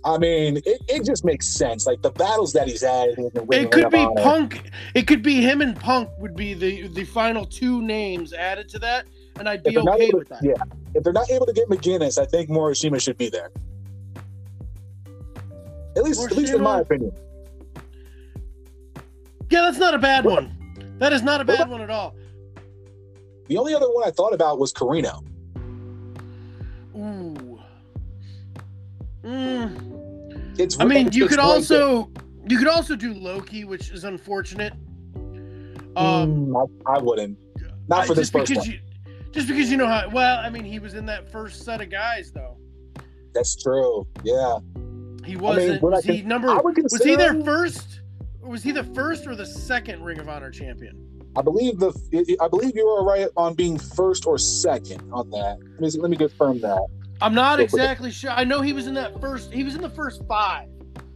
I mean, it, it just makes sense. Like the battles that he's had in the ring, It could be Honor. Punk. It could be him and Punk would be the the final two names added to that, and I'd be okay with to- that. Yeah, if they're not able to get McGuinness, I think Morishima should be there. At least, at least in my opinion. Yeah, that's not a bad What- one. That is not a bad one at all. The only other one I thought about was Corino. Ooh. Mm. It's. I mean, you could also you could also do Low Ki, which is unfortunate. Um, Mm, I, I wouldn't. Not I- for this just first because one. you just because you know how well. I mean, he was in that first set of guys though. That's true. Yeah, He wasn't. I was he number? I Was he their first? Was he the first or the second Ring of Honor champion? I believe the. I believe you are right on being first or second on that. Let me, let me confirm that. I'm not Go for it. exactly sure. I know he was in that first. He was in the first five.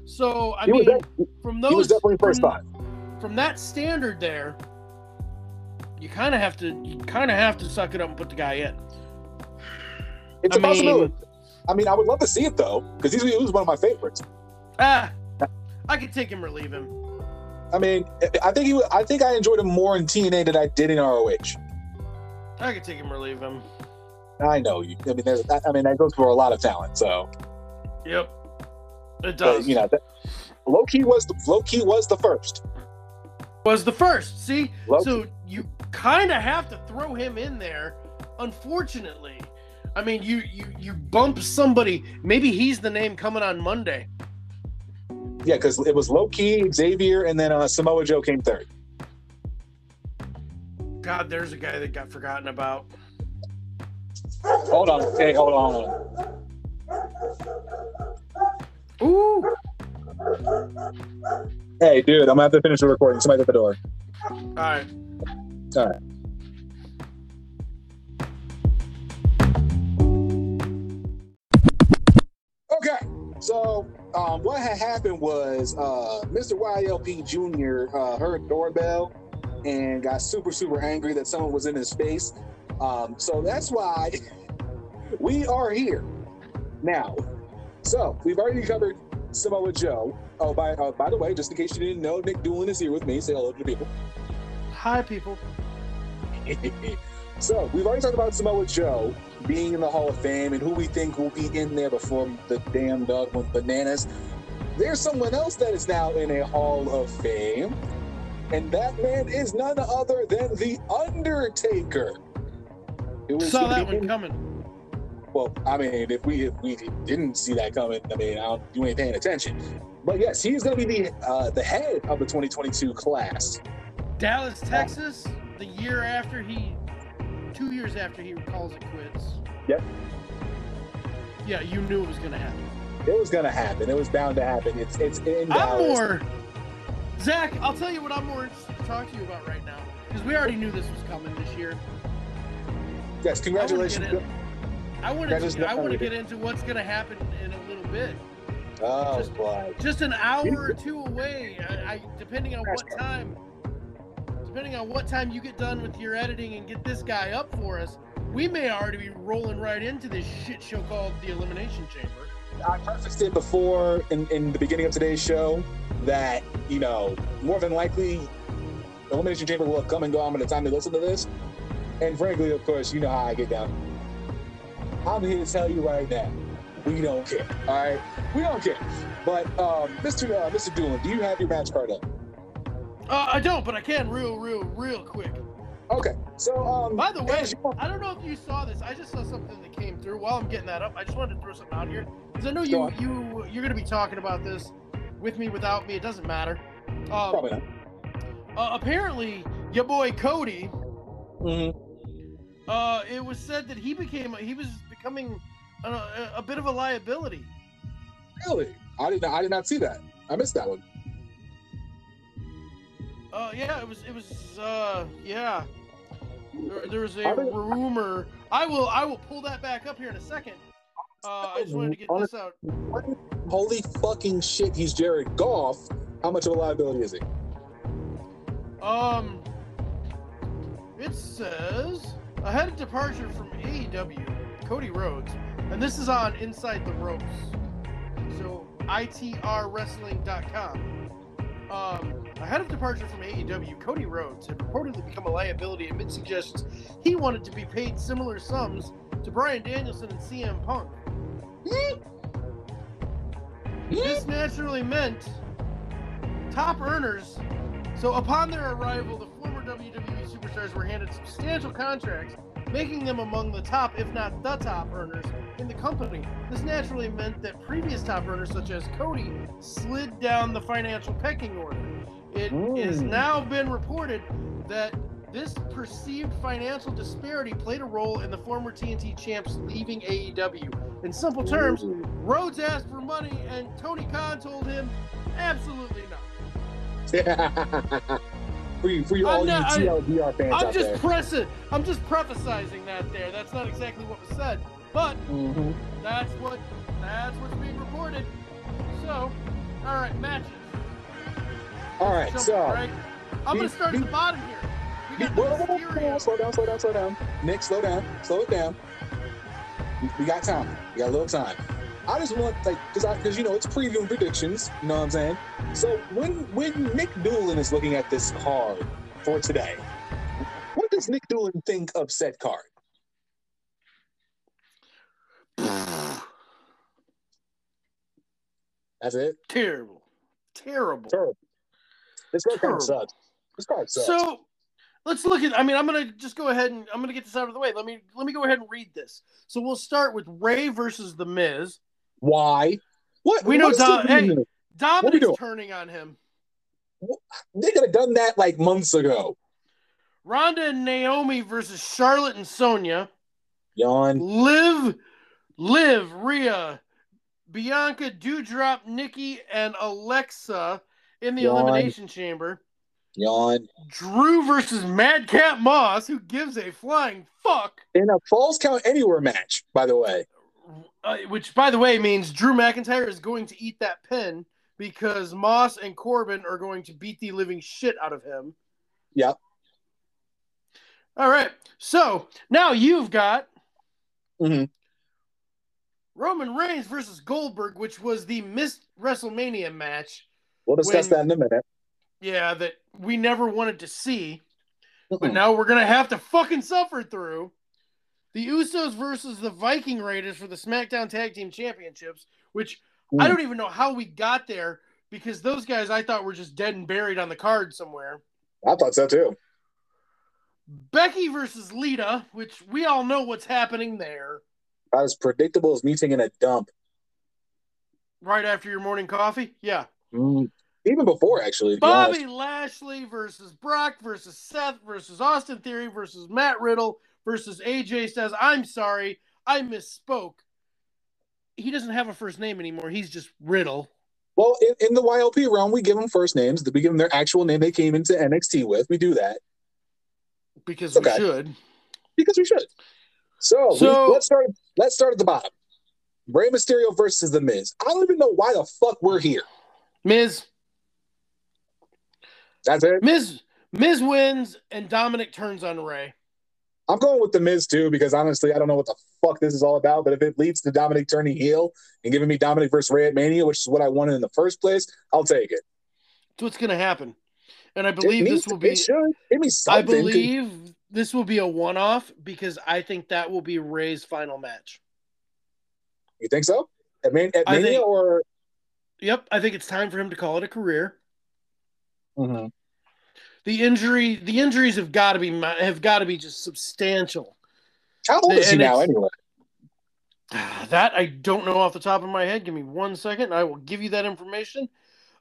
So I He was, mean, de- from those he was definitely first from, five. from that standard there, you kind of have to you kind of have to suck it up and put the guy in. It's I a possibility. I mean, I would love to see it though, because he was one of my favorites. Ah, I could take him or leave him. I mean, I think he. I think I enjoyed him more in TNA than I did in ROH. I could take him or leave him. I know you. I mean, there's. I mean, that goes for a lot of talent. So, Yep, it but, does. you know, that, Low Ki was the Low Ki was the first. was the first. See, Low so you kind of have to throw him in there. Unfortunately, I mean, you you you bump somebody. Maybe he's the name coming on Monday. Yeah, because it was Low Ki Xavier, and then uh, Samoa Joe came third. God, there's a guy that got forgotten about. Hold on. Hey, hold on. Hold on. Ooh, Hey, dude, I'm gonna have to finish the recording. Somebody's at the door. all right. All right. Okay, so um, what had happened was uh, Mr. YLP Jr. Uh, heard doorbell and got super, super angry that someone was in his face. Um, so that's why we are here now. So we've already covered Samoa Joe. Oh, by uh, by the way, just in case you didn't know, Nic Dulin is here with me. Say hello to the people. Hi, people. so we've already talked about Samoa Joe being in the Hall of Fame and who we think will be in there before the damn dog went bananas. There's someone else that is now in a Hall of Fame, and that man is none other than the Undertaker. Was Saw that one coming. Well, I mean, if we if we didn't see that coming, I mean, I don't, you ain't paying attention. But yes, he's going to be the uh, the head of the 2022 class. Dallas, Texas, the year after he, two years after he calls it quits. Yep. Yeah, you knew it was gonna happen. It was gonna happen. It was bound to happen. It's it's in I'm Dallas. more, Zach. I'll tell you what I'm more interested to talk to you about right now because we already knew this was coming this year. Yes, congratulations. I wanna get I want to. I want to get into what's gonna happen in a little bit. Oh Just- boy. Just an hour or two away. I, I depending on what time. Depending on what time you get done with your editing and get this guy up for us, we may already be rolling right into this shit show called the Elimination Chamber. I prefaced it before in, in the beginning of today's show that, you know, more than likely, The Elimination Chamber will have come and gone by the time they listen to this. And frankly, of course, you know how I get down. I'm here to tell you right now, we don't care. All right? We don't care. But, um, Mr. Uh, Mr. Dulin, do you have your match card up? Uh, I don't, but I can real, real, real quick. Okay. So, um, By the way, I don't know if you saw this. I just saw something that came through while I'm getting that up. I just wanted to throw something out here because I know you you you're gonna be talking about this with me, without me. It doesn't matter. Um, probably not. uh, apparently, your boy Cody. Mhm. Uh, it was said that he became he was becoming a, a, a bit of a liability. Really? I did not, I did not see that. I missed that one. Uh, yeah, it was it was uh, yeah. There, there was a Are rumor. I will I will pull that back up here in a second. Uh, I just wanted to get this out. Holy fucking shit, he's Jared Goff. How much of a liability is he? Um, it says ahead of departure from AEW, Cody Rhodes, and this is on Inside the Ropes, so itrwrestling.com. Um, ahead of departure from AEW, Cody Rhodes had reportedly become a liability amid suggestions he wanted to be paid similar sums to Bryan Danielson and CM Punk. This naturally meant top earners. So upon their arrival, the former WWE were handed substantial contracts, making them among the top, if not the top earners in the company. This naturally meant that previous top earners, such as Cody, slid down the financial pecking order. It has Mm. now been reported that this perceived financial disparity played a role in the former TNT champs leaving AEW. In simple terms, Rhodes asked for money, and Tony Khan told him, absolutely not. for you, for you I'm all not- you TLDR fans I'm out just there. pressing. I'm just prefacing that there. That's not exactly what was said, but Mhm. that's what that's what's being reported. So, all right, matches. All right, so right. I'm gonna start be- at the bottom here. We Be- whoa, whoa, whoa, whoa, slow down, slow down, slow down. Nic, slow down, slow it down. We, we got time. We got a little time. I just want like because I because you know it's previewing predictions. You know what I'm saying? So when when Nic Dulin is looking at this card for today, what does Nic Dulin think of said card? That's it. Terrible. Terrible. Terrible. This card kind Terrible. of sucks. This card sucks. So let's look at. I mean, I'm gonna just go ahead and I'm gonna get this out of the way. Let me let me go ahead and read this. So we'll start with Rey versus the Miz. Why? What? We know what Dom- the- hey. Dominic's turning on him. They could have done that like months ago. Ronda and Naomi versus Charlotte and Sonya. Yawn. Liv, Liv, Rhea, Bianca, Doudrop, Nikki, and Alexa in the Yawn. Elimination Chamber. Yawn. Drew versus Madcap Moss, who gives a flying fuck. In a falls count anywhere match, by the way. Uh, which, by the way, means Drew McIntyre is going to eat that pin because Moss and Corbin are going to beat the living shit out of him. Yep. All right. So now you've got Mhm. Roman Reigns versus Goldberg, which was the missed WrestleMania match. We'll discuss When- that in a minute. Yeah, that we never wanted to see, but Mm-mm. now we're gonna have to fucking suffer through. The Usos versus the Viking Raiders for the SmackDown Tag Team Championships, which I Mm. don't even know how we got there because those guys I thought were just dead and buried on the card somewhere. I thought so too. Becky versus Lita, which we all know what's happening there. About as predictable as meeting in a dump. Right after your morning coffee, yeah. Mm. even before actually. Bobby. Lashley versus Brock versus Seth versus Austin Theory versus Matt Riddle versus AJ Styles, I'm sorry, I misspoke. He doesn't have a first name anymore. He's just Riddle. Well, in, in the YLP realm, we give them first names. We give them their actual name they came into NXT with. We do that Because Okay. we should. because we should. So, So- we, let's start. Let's start at the bottom. Rey Mysterio versus The Miz. I don't even know why the fuck we're here. Miz. That's it. Miz Miz wins and Dominic turns on Rey. I'm going with The Miz too because honestly, I don't know what the fuck this is all about. But if it leads to Dominic turning heel and giving me Dominic versus Rey at Mania, which is what I wanted in the first place, I'll take it. That's what's gonna happen. And I believe this will be Give me I believe this will be a one off because I think that will be Rey's final match. You think so? At, Man- at Mania think- or? Yep, I think it's time for him to call it a career. Mhm. The injury, the injuries have got to be have got to be just substantial. How old The is he now anyway? That I don't know off the top of my head. Give me one second. I will give you that information.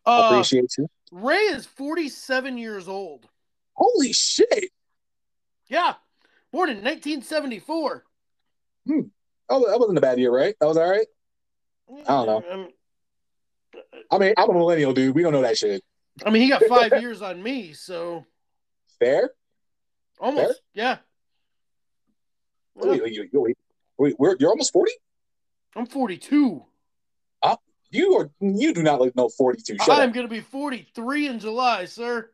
Uh, Appreciate you. Rey is 47 years old. Holy shit! Yeah, born in 1974. Hmm. Oh, that wasn't a bad year, right? That was all right. I don't know. Um, I mean, I'm a millennial, dude. We don't know that shit. I mean, he got five years on me, so Fair? almost. Fair? Yeah. Wait, wait, wait, wait, wait, we're, you're almost 40? I'm 42. You are you do not look no 42. Shut I'm going to be 43 in July, sir.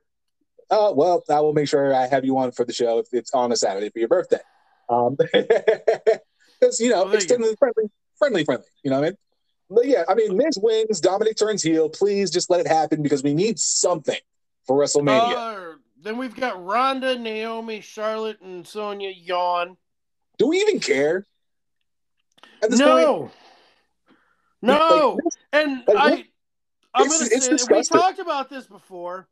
Uh, well, I will make sure I have you on for the show if it's on a Saturday for your birthday. Um, because you know, Well, you friendly, friendly, friendly. You know what I mean? But yeah, I mean, Miz wins, Dominic turns heel. Please just let it happen because we need something for WrestleMania. Uh, then we've got Ronda, Naomi, Charlotte, and Sonya yawn. do we even care? This point, No. No. Like, and like, I, what- I'm it's- going it's to say we talked about this before,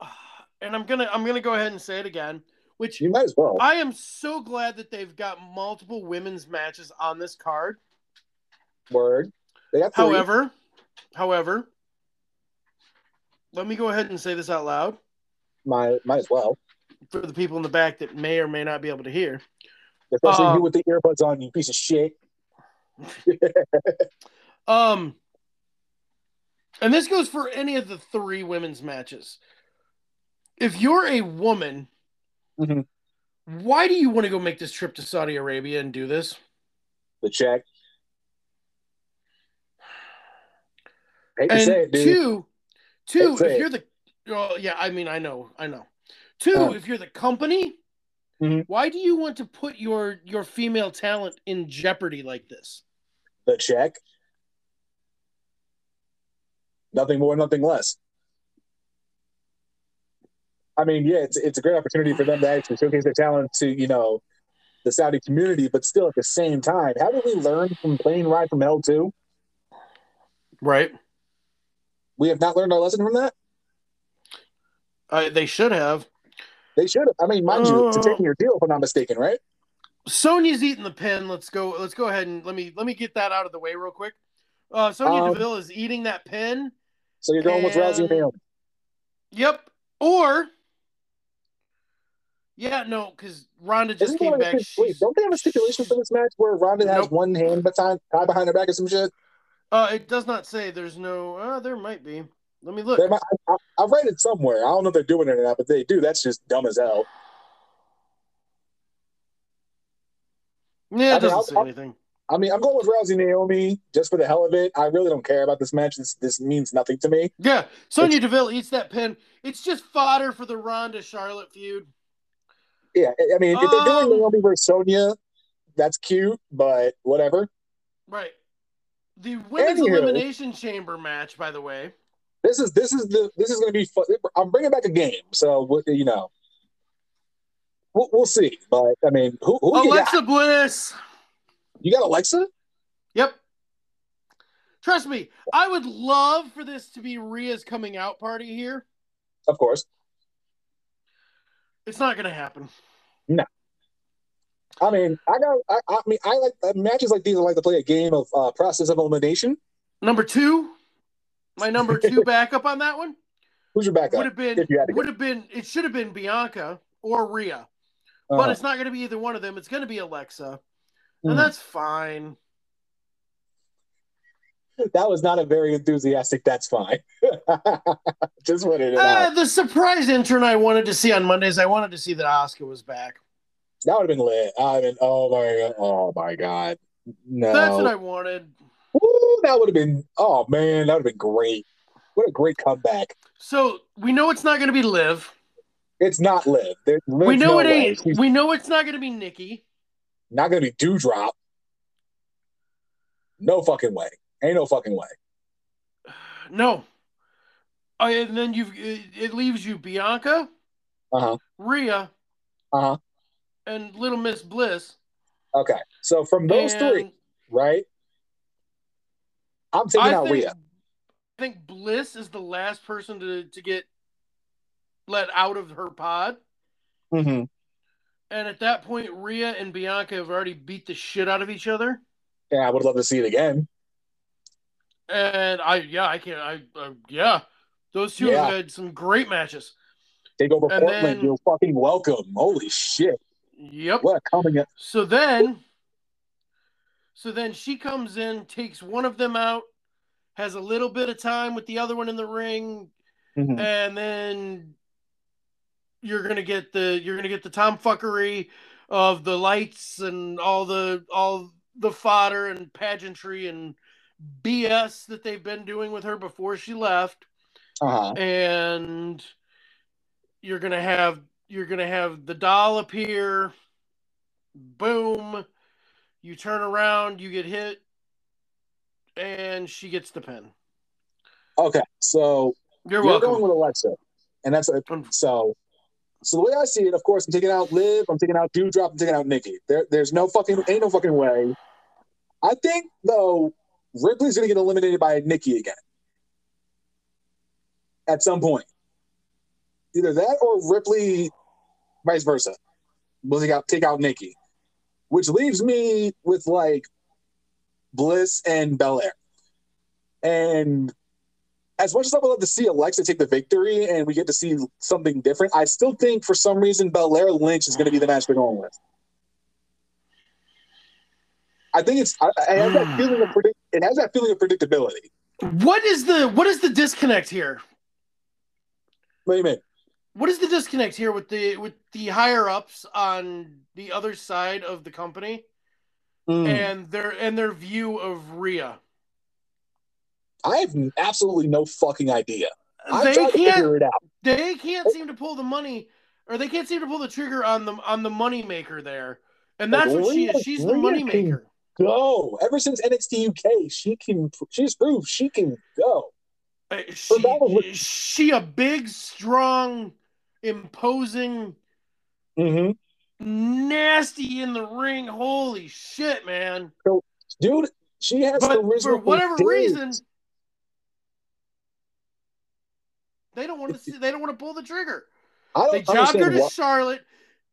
and I'm gonna I'm gonna go ahead and say it again. Which you might as well. I am so glad that they've got multiple women's matches on this card. Word. They got three. However, however, let me go ahead and say this out loud might might as well. for the people in the back that may or may not be able to hear. Especially Um, you with the earbuds on, you piece of shit. Um, and this goes for any of the three women's matches. If you're a woman, Mhm. why do you want to go make this trip to Saudi Arabia and do this? The check. Hate to And it, two, two, if you're the, oh yeah, I mean, I know, I know. Two, Oh. if you're the company, Mhm. why do you want to put your your female talent in jeopardy like this? the check. Nothing more, nothing less. I mean, yeah, it's it's a great opportunity for them to actually showcase their talent to you know the Saudi community, but still at the same time, haven't we learned from Plane Ride from Hell too? Right. We have not learned our lesson from that. Uh, they should have. They should have. I mean, mind you, it's a year deal if I'm not mistaken, right? Sonya's eating the pin. Let's go. Let's go ahead and let me let me get that out of the way real quick. Uh, Sonya Um, Deville is eating that pin. So you're going with Rousey and And- Naomi. Yep. Or, yeah, no, because Ronda just Isn't came there like a back. wait, don't they have a stipulation for this match where Ronda has one hand behind, tied behind her back or some shit? Uh, it does not say. There's no. Uh, there might be. Let me look. Might, I, I, I've read it somewhere. I don't know if they're doing it or not, but they do. That's just dumb as hell. Yeah, I mean, it doesn't I'll- say I'll- anything. I mean, I'm going with Rousey Naomi just for the hell of it. I really don't care about this match. This this means nothing to me. Yeah, Sonya Deville eats that pin. It's just fodder for the Ronda Charlotte feud. Yeah, I I mean, if they're Um, doing Naomi versus Sonya, that's cute, but whatever. Right. The women's Anywho. elimination chamber match, by the way. This is this is the this is going to be fun. I'm bringing back a game, so you know, we'll, we'll see. But I mean, who, who you? Alexa Bliss. You got Alexa? Yep. Trust me, I would love for this to be Rhea's coming out party here. Of course. It's not going to happen. I mean, I got. I, I mean, I like uh, matches like these. I like to play a game of uh, process of elimination. Number two, my number two backup on that one Who's your backup? would have been if you had to go. would have been it should have been Bianca or Rhea, but Uh-huh. it's not going to be either one of them. It's going to be Alexa, and that's fine. that was not a very enthusiastic. That's fine. Just wanted it Uh, out. the surprise intern I wanted to see on Mondays, I wanted to see that Oscar was back. That would have been lit. I mean. Oh my god. Oh my god. No. That's what I wanted. Ooh, that would have been. Oh man, that would have been great. What a great comeback. So we know it's not going to be Liv. It's not Liv. There, We know no it way. ain't. She's We know it's not going to be Nikki. not gonna be Doudrop. No fucking way. Ain't no fucking way. No. Oh, and then you've it, it leaves you Bianca, Uh huh. Rhea, Uh huh. And Little Miss Bliss. Okay. So from those And three, right? I'm taking I out think, Rhea. I think Bliss is the last person to to get let out of her pod. Mm-hmm. And at that point, Rhea and Bianca have already beat the shit out of each other. Yeah, I would love to see it again. And I, yeah, I can't, I, uh, yeah, those two Yeah. have had some great matches. Take over And Portland. then- You're fucking welcome. Holy shit. Yep. What coming up. So then, so then she comes in, takes one of them out, has a little bit of time with the other one in the ring, Mhm. and then you're gonna get the you're gonna get the tomfuckery of the lights and all the all the fodder and pageantry and BS that they've been doing with her before she left, Uh-huh. and you're gonna have you're gonna have the doll appear. Boom! You turn around, you get hit, and she gets the pin. Okay. So You're you're welcome. going with Alexa. And that's a, so so the way I see it, of course, I'm taking out Liv, I'm taking out Doudrop, I'm taking out Nikki. There, there's no fucking ain't no fucking way. I think though Ripley's gonna get eliminated by Nikki again. At some point. Either that or Ripley vice versa. Will take out take out Nikki. Which leaves me with like Bliss and Belair. And as much as I would love to see Alexa take the victory and we get to see something different, I still think for some reason Belair Lynch is going to be the match they're going with. I think it's. I, I have that hmm. feeling of predict. It has that feeling of predictability. What is the what is the disconnect here? What do you mean? What is the disconnect here with the with the higher ups on the other side of the company Hmm. and their and their view of Rhea? I have absolutely no fucking idea. I'm They trying to can't figure it out. they can't seem to pull the money or they can't seem to pull the trigger on the on the money maker there. And that's what she is. She's the Rhea money can- maker. Go. Ever since NXT UK, she can. She's proved she can go. Uh, She, she a big, strong, imposing, Mm-hmm. nasty in the ring. Holy shit, man! Dude, she has But for whatever days. reason, they don't want to. See, they don't want to pull the trigger. I don't They jobbed her to. Charlotte.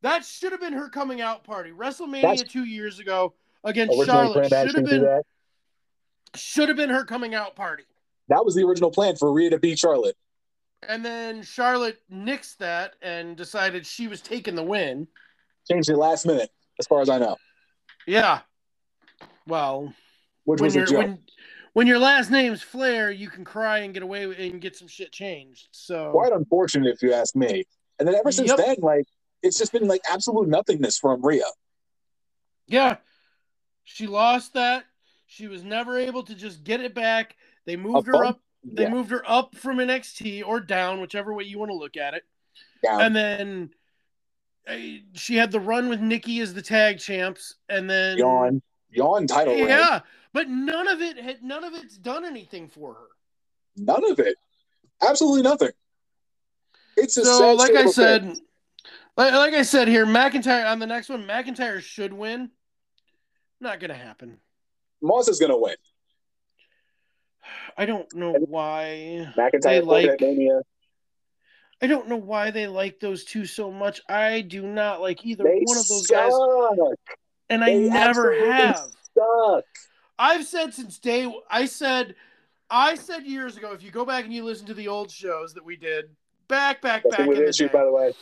That should have been her coming out party. WrestleMania That's- two years ago against Charlotte should have been should have been her coming out party. That was the original plan for Rhea to beat Charlotte. And then Charlotte nixed that and decided she was taking the win. Changed it last minute, as far as I know, Yeah. Well, which when was a your joke. when when your last name's Flair, you can cry and get away with, and get some shit changed. So Quite unfortunate, if you ask me. And then ever since Yep. then, like it's just been like absolute nothingness from Rhea. yeah, she lost that. She was never able to just get it back. They moved her up. They Yeah, moved her up from NXT or down, whichever way you want to look at it. down. And then uh, she had the run with Nikki as the tag champs, and then yawn, yawn title. Yeah, but none of it had none of it's done anything for her. None of it. Absolutely nothing. It's a So, like I said, like, like I said here, McIntyre on the next one, McIntyre should win. Not gonna happen. Moss is gonna win. I don't know why. They McIntyre like- Mania. I don't know why they like those two so much. I do not like either They one of those suck. guys, and I never have. Suck. I've said since day I said I said years ago, if you go back and you listen to the old shows that we did back, back, back in the issue, day, by the way.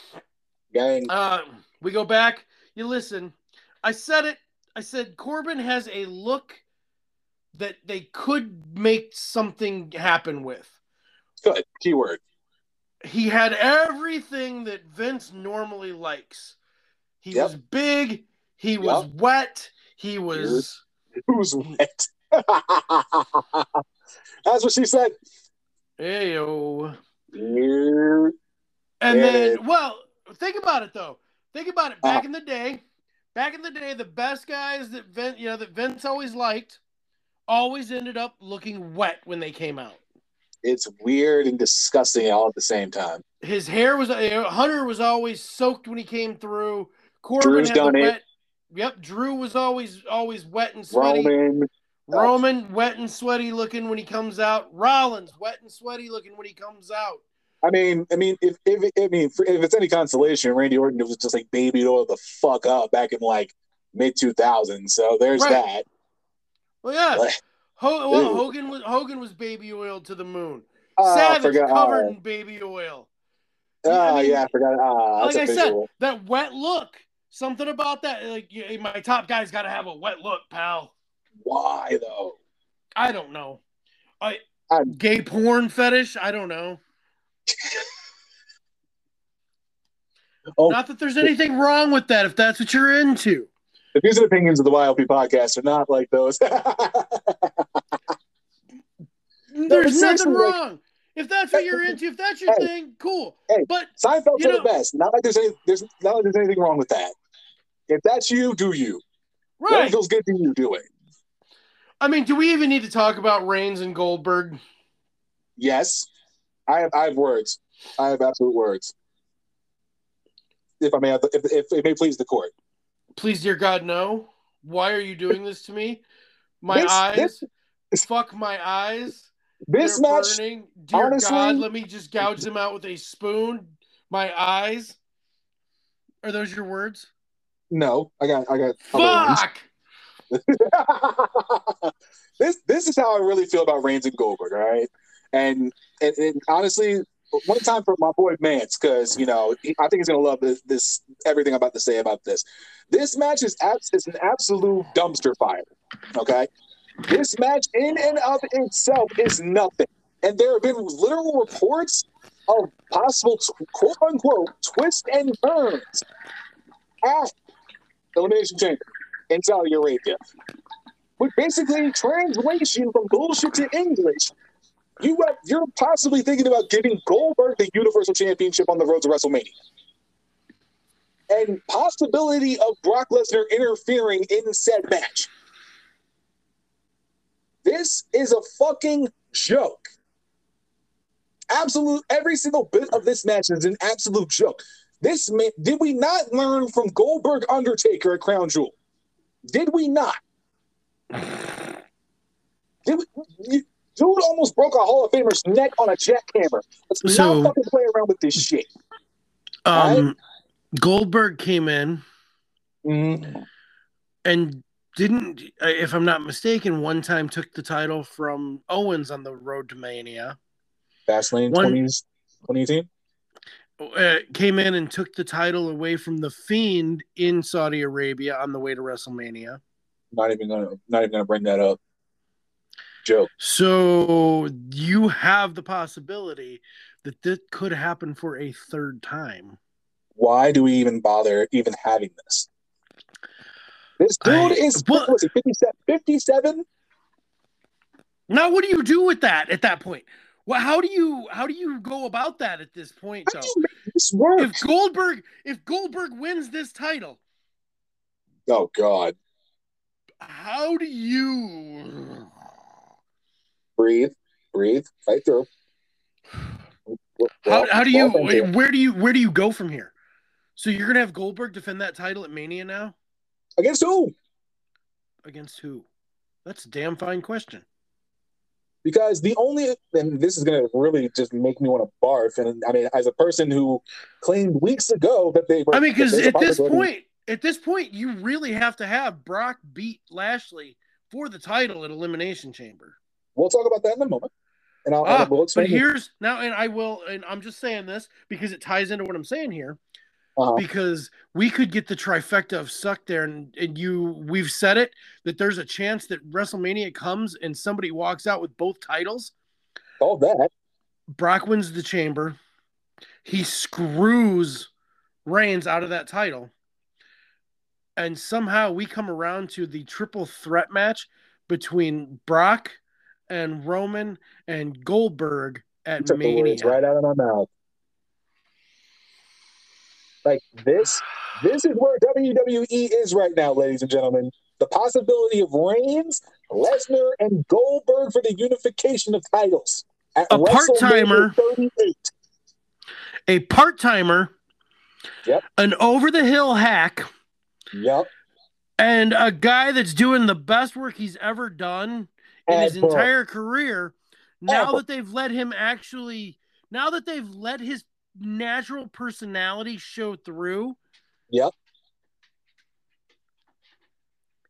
Gang. uh, we go back, you listen. I said it. I said Corbin has a look that they could make something happen with. Good. Keyword. He had everything that Vince normally likes. He Yep. was big. He was wet. He was. Who's wet? That's what she said. Ayo. Yeah. And Yeah. then, well, think about it though. Think about it. Back Uh. in the day, back in the day, the best guys that Vince, you know, that Vince always liked, always ended up looking wet when they came out. It's weird and disgusting all at the same time. His hair was uh, Hunter was always soaked when he came through. Corbin Drew's had done it. wet. Yep, Drew was always always wet and sweaty. Roman, Roman wet and sweaty looking when he comes out. Rollins wet and sweaty looking when he comes out. I mean, I mean, if if I mean, if it's any consolation, Randy Orton was just like baby oil the fuck up back in like mid two thousands. So there's Right. that. Well, yeah. Ho- well, Hogan was Hogan was baby oil to the moon. I Savage covered Ah, in baby oil. ah, I mean, yeah, I forgot. Ah, like I said, visual. that wet look. Something about that. Like my top guy's got to have a wet look, pal. Why though? I don't know. I I'm- gay porn fetish. I don't know. Oh. Not that there's anything wrong with that if that's what you're into. The views and opinions of the YLP podcast are not like those. There's nothing seriously, like- wrong. if that's what you're into, if that's your Hey. thing, cool. Hey. But Seinfeld You said know- it best. Not like there's any, there's not like there's anything wrong with that. If that's you, do you. Whatever right. feels good to you, do it. I mean, do we even need to talk about Reigns and Goldberg? Yes, I have. I have words. I have absolute words. If I may, have, if, if it may please the court. Please, dear God, no. Why are you doing this to me? My This- eyes. this- Fuck my eyes. This They're match, burning. Dear honestly- God, let me just gouge them out with a spoon. My eyes. Are those your words? no, I got, I got. Fuck. this, this is how I really feel about Reigns and Goldberg. All right, and and, and honestly, one time for my boy Mance because you know I think he's gonna love this, this everything I'm about to say about this. This match is abs- is an absolute dumpster fire. Okay, this match in and of itself is nothing, and there have been literal reports of possible t- quote unquote twists and turns at Elimination Chamber in Saudi Arabia. But basically, translation from bullshit to English, you have, you're possibly thinking about giving Goldberg the Universal Championship on the road to WrestleMania. And possibility of Brock Lesnar interfering in said match. This is a fucking joke. Absolute every single bit of this match is an absolute joke. This man, did we not learn from Goldberg Undertaker at Crown Jewel? Did we not? Did we, you, dude almost broke a Hall of Famer's neck on a jackhammer. Let's So- not fucking play around with this shit. Um, Goldberg came in Mm-hmm. and didn't, if I'm not mistaken, one time took the title from Owens on the road to Mania. Fastlane One- 20s, 2018. Uh, came in and took the title away from the Fiend in Saudi Arabia on the way to WrestleMania. Not even gonna, not even gonna bring that up. Joke. So you have the possibility that this could happen for a third time. Why do we even bother even having this? This dude I- is what- was he 57? 57? Now, what do you do with that at that point? Well, how do you how do you go about that at this point? How Though, do you make this work? if Goldberg if Goldberg wins this title, oh God. how do you? Breathe, breathe, fight through. How, how do you Well, where do you where do you go from here? So you're gonna have Goldberg defend that title at Mania now Against who? against who? That's a damn fine question. because the only and this is going to really just make me want to barf and i mean as a person who claimed weeks ago that they were I mean, because that there's a at this point, at this point, you really have to have Brock beat Lashley for the title at Elimination Chamber. We'll talk about that in a moment and I'll, Ah, we'll but here's now, and I will, and I'm just saying this because it ties into what I'm saying here. Uh-huh. Because we could get the trifecta of suck there, and, and you, we've said it that there's a chance that WrestleMania comes and somebody walks out with both titles. all that. Brock wins the chamber. He screws Reigns out of that title. And somehow we come around to the triple threat match between Brock and Roman and Goldberg at took the Mania. words right out of my mouth. Like this, this is where WWE is right now, ladies and gentlemen. The possibility of Reigns, Lesnar, and Goldberg for the unification of titles at A part-timer. 38. A part timer, Yep. an over the hill hack, Yep. and a guy that's doing the best work he's ever done in his entire career. Now that they've let him actually, now that they've let his natural personality show through, Yep.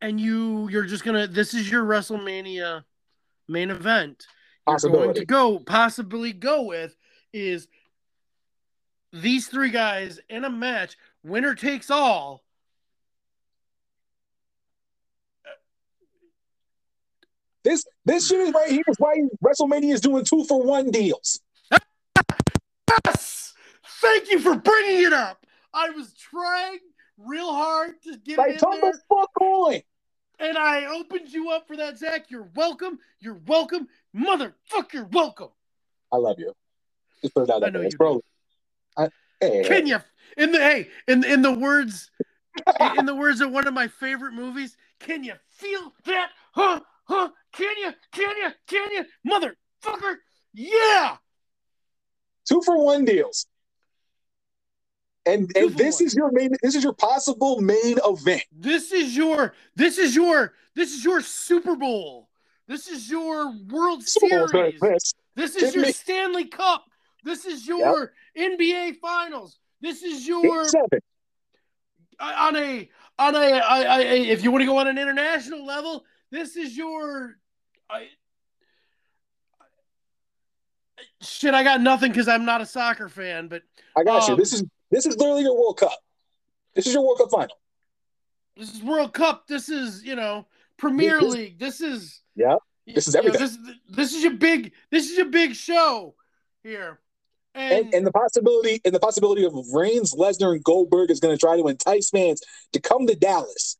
and you you're just gonna this is your WrestleMania main event. You're going to go possibly go with is these three guys in a match, winner takes all. This this shit is right here is why WrestleMania is doing two for one deals. Yes! Thank you for bringing it up. I was trying real hard to get Like, it in there, the fuck on. and I opened you up for that, Zach. You're welcome. You're welcome. Motherfucker, you're welcome. I love you. Just put it out I know there, you bro. I, hey, Can you in the hey in in the words in the words of one of my favorite movies? Can you feel that? Huh? Huh? Can you? Can you? Can you? Motherfucker! Yeah! two for one deals. And and this one. is your main this is your possible main event. This is your this is your this is your Super Bowl. This is your World Super Series. this. This is your me? Stanley Cup. This is your NBA Finals. This is your on a on a, I, I, if you want to go on an international level, this is your I, shit. I got nothing because I'm not a soccer fan, but I got you. Um, This is this is literally your World Cup. This is your World Cup final. this is World Cup. This is you know Premier This- League. This is Yeah. This is you know, everything. this, this is your big. This is your big show here, and, And, and the possibility and the possibility of Reigns, Lesnar, and Goldberg is going to try to entice fans to come to Dallas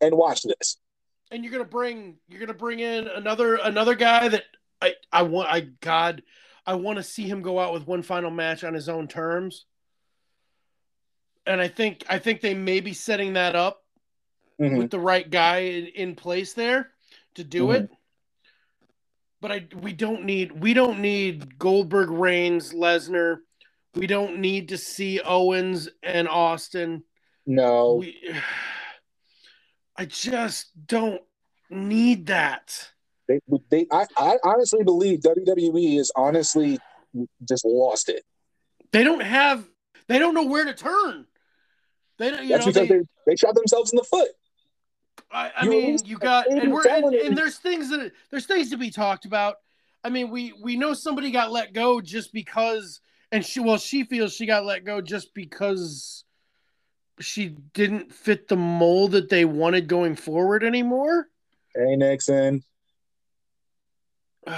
and watch this. And you're gonna bring you're gonna bring in another another guy that I I want I God I want to see him go out with one final match on his own terms. And I think I think they may be setting that up Mhm. with the right guy in, in place there to do Mhm. it. But I we don't need we don't need Goldberg, Reigns, Lesnar. We don't need to see Owens and Austin. No, We, I just don't need that. they, they I, I honestly believe WWE is honestly just lost it. They don't have. They don't know where to turn. They don't. You That's know. because They, they, shot themselves in the foot. I, I mean, you got and we're and, and there's things that there's things to be talked about. I mean, we we know somebody got let go just because, and she well she feels she got let go just because she didn't fit the mold that they wanted going forward anymore. Hey Nixon.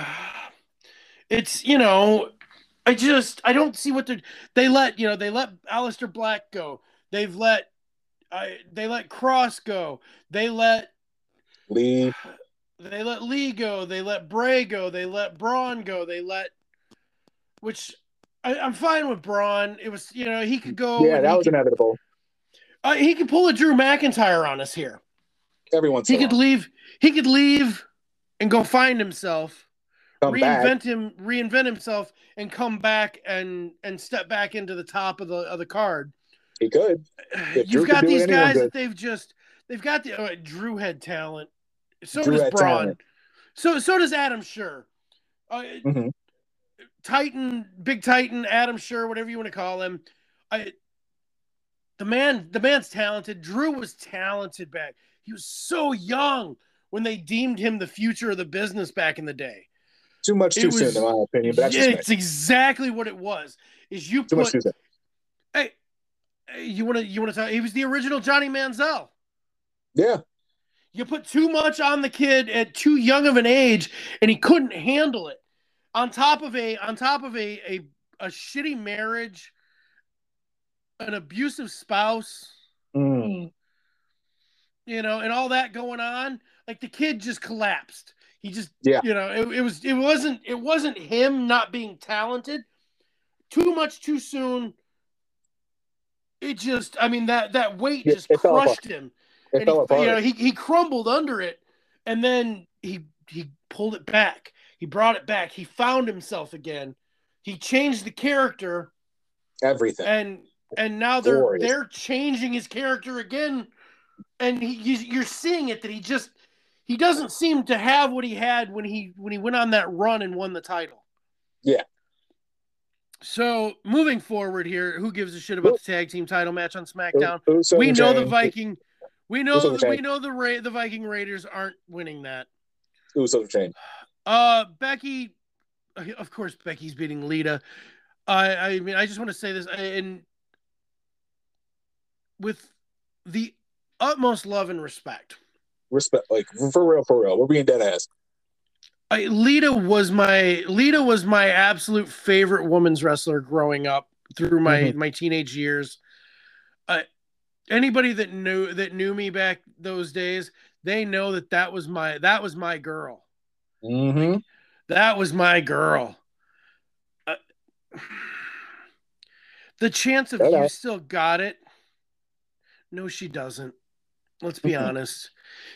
it's you know i just i don't see what they're they let you know they let Aleister Black go they've let I, they let cross go they let Lee. they let lee go they let bray go they let braun go they let which I, i'm fine with braun it was you know he could go yeah, that was could, inevitable. Uh, he could pull a drew mcintyre on us here Everyone's he could leave he could leave and go find himself come back. reinvent him reinvent himself and come back and and step back into the top of the of the card He could. If you've could got these guys could. that they've just they've got the uh, drew had talent so Drew does braun talent. so so does Adam Scherr uh, Mhm. titan big titan Adam Scherr whatever you want to call him i the man the man's talented drew was talented back he was so young when they deemed him the future of the business back in the day Too much too was- soon, in my opinion. But that's it's exactly what it was. Is you too much too soon. hey, hey, you want to you want to talk? He was the original Johnny Manziel. Yeah, You put too much on the kid at too young of an age, and he couldn't handle it. On top of a on top of a a, a shitty marriage, an abusive spouse, Mm. you know, and all that going on, like the kid just collapsed. He just, Yeah. you know, it, it was it wasn't it wasn't him not being talented. Too much too soon. It just, I mean, that that weight just it fell crushed him. it and fell he, apart. You know, he, he crumbled under it, and then he he pulled it back. He brought it back. He found himself again. He changed the character, Everything. and and now they're Glorious. they're changing his character again, and he you, you're seeing it that he just he doesn't seem to have what he had when he when he went on that run and won the title. Yeah. So moving forward here, who gives a shit about the tag team title match on SmackDown? We know the Viking. We know Usos we know the Ra- the Viking Raiders aren't winning that. Usos chain. Uh, Becky, of course, Becky's beating Lita. I I mean, I just want to say this, and with the utmost love and respect, Respect, like for real, for real. We're being dead ass. I, Lita was my Lita was my absolute favorite women's wrestler growing up through my Mhm. my teenage years. Uh, anybody that knew that knew me back those days, they know that that was my that was my girl. Mm-hmm. That was my girl. Uh, the chance of Shut you still got it. No, she doesn't. Let's be honest.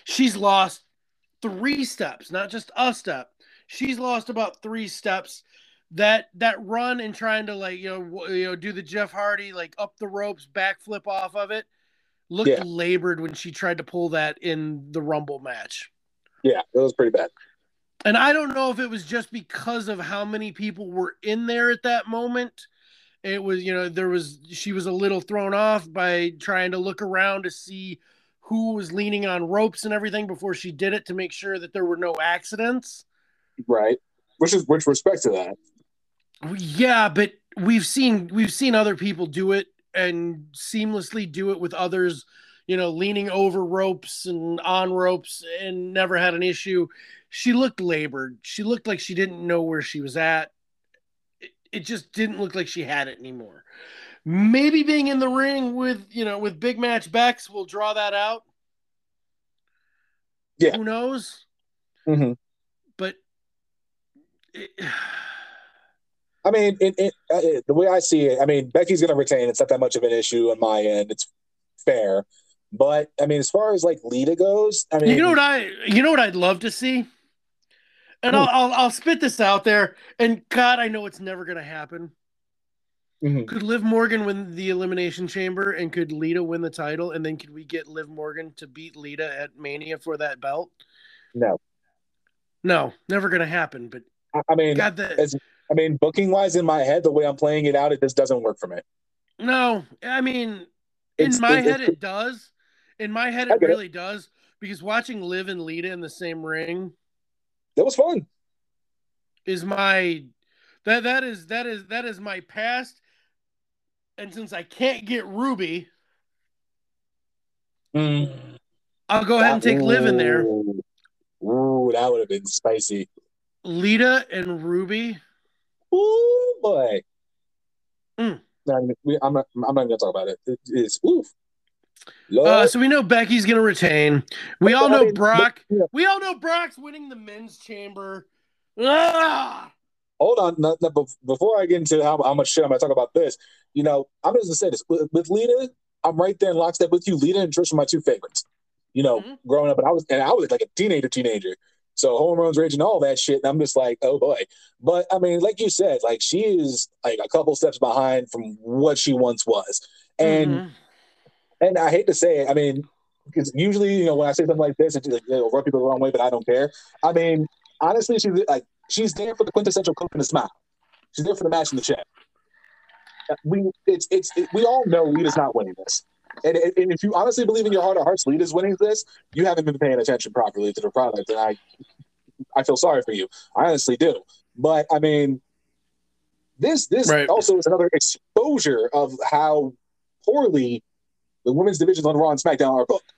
She's lost three steps, not just a step. She's lost about three steps. That that run and trying to like you know you know do the Jeff Hardy like up the ropes backflip off of it looked Yeah. labored when she tried to pull that in the Rumble match. Yeah, it was pretty bad. And I don't know if it was just because of how many people were in there at that moment. It was, you know, there was, she was a little thrown off by trying to look around to see who was leaning on ropes and everything before she did it to make sure that there were no accidents. Right. Which is which respect to that. Yeah, but we've seen we've seen other people do it and seamlessly do it with others, you know, leaning over ropes and on ropes and never had an issue. She looked labored. She looked like she didn't know where she was at. It, just didn't look like she had it anymore. Maybe being in the ring with, you know, with big match Bex will draw that out. Yeah. Who knows? Mm-hmm. But it, I mean, it, it, uh, it, the way I see it, I mean, Becky's going to retain. It's not that much of an issue on my end. It's fair. But I mean, as far as like Lita goes, I mean, You know what I you know what I'd love to see? And. I'll, I'll I'll spit this out there. And God, I know it's never gonna happen. Mhm. Could Liv Morgan win the elimination chamber and could Lita win the title? And then could we get Liv Morgan to beat Lita at Mania for that belt? no. No, never gonna happen. But I, mean, God the as- I mean, booking wise, in my head, the way I'm playing it out, it just doesn't work for me. no, I mean in It's- my head it- it does. In my head it. really does. Because watching Liv and Lita in the same ring That was fun. is my that that is that is that is my past and since i can't get ruby i'll go ahead and take liv in there Ooh, Ooh, that would have been spicy. lita and ruby Ooh, boy. Mm. No, we, I'm not. I'm not going to talk about it. it it's oof. Uh, so we know becky's gonna retain we all know brock we all know brock's winning the men's chamber ah! Hold on. No, no, before I get into how, how much shit I'm going to talk about this, you know, I'm just going to say this. With, with Lita, I'm right there in lockstep with you. Lita and Trish are my two favorites. You know, Mhm. growing up, and I was and I was like a teenager, teenager. So hormones raging, all that shit. And I'm just like, oh boy. But I mean, like you said, like she is like a couple steps behind from what she once was. And Mhm. And I hate to say it, I mean, because usually, you know, when I say something like this, it's like, you know, rub people the wrong way, but I don't care. I mean, honestly, she's like, she's there for the quintessential cook and the smile. She's there for the match in the check. We, it's, it's, it, we all know Lita's not winning this. And, and if you honestly believe in your heart of hearts Lita's winning this, you haven't been paying attention properly to the product. And I, I feel sorry for you. I honestly do. But I mean, this this Right. also is another exposure of how poorly the women's divisions on Raw and SmackDown are booked.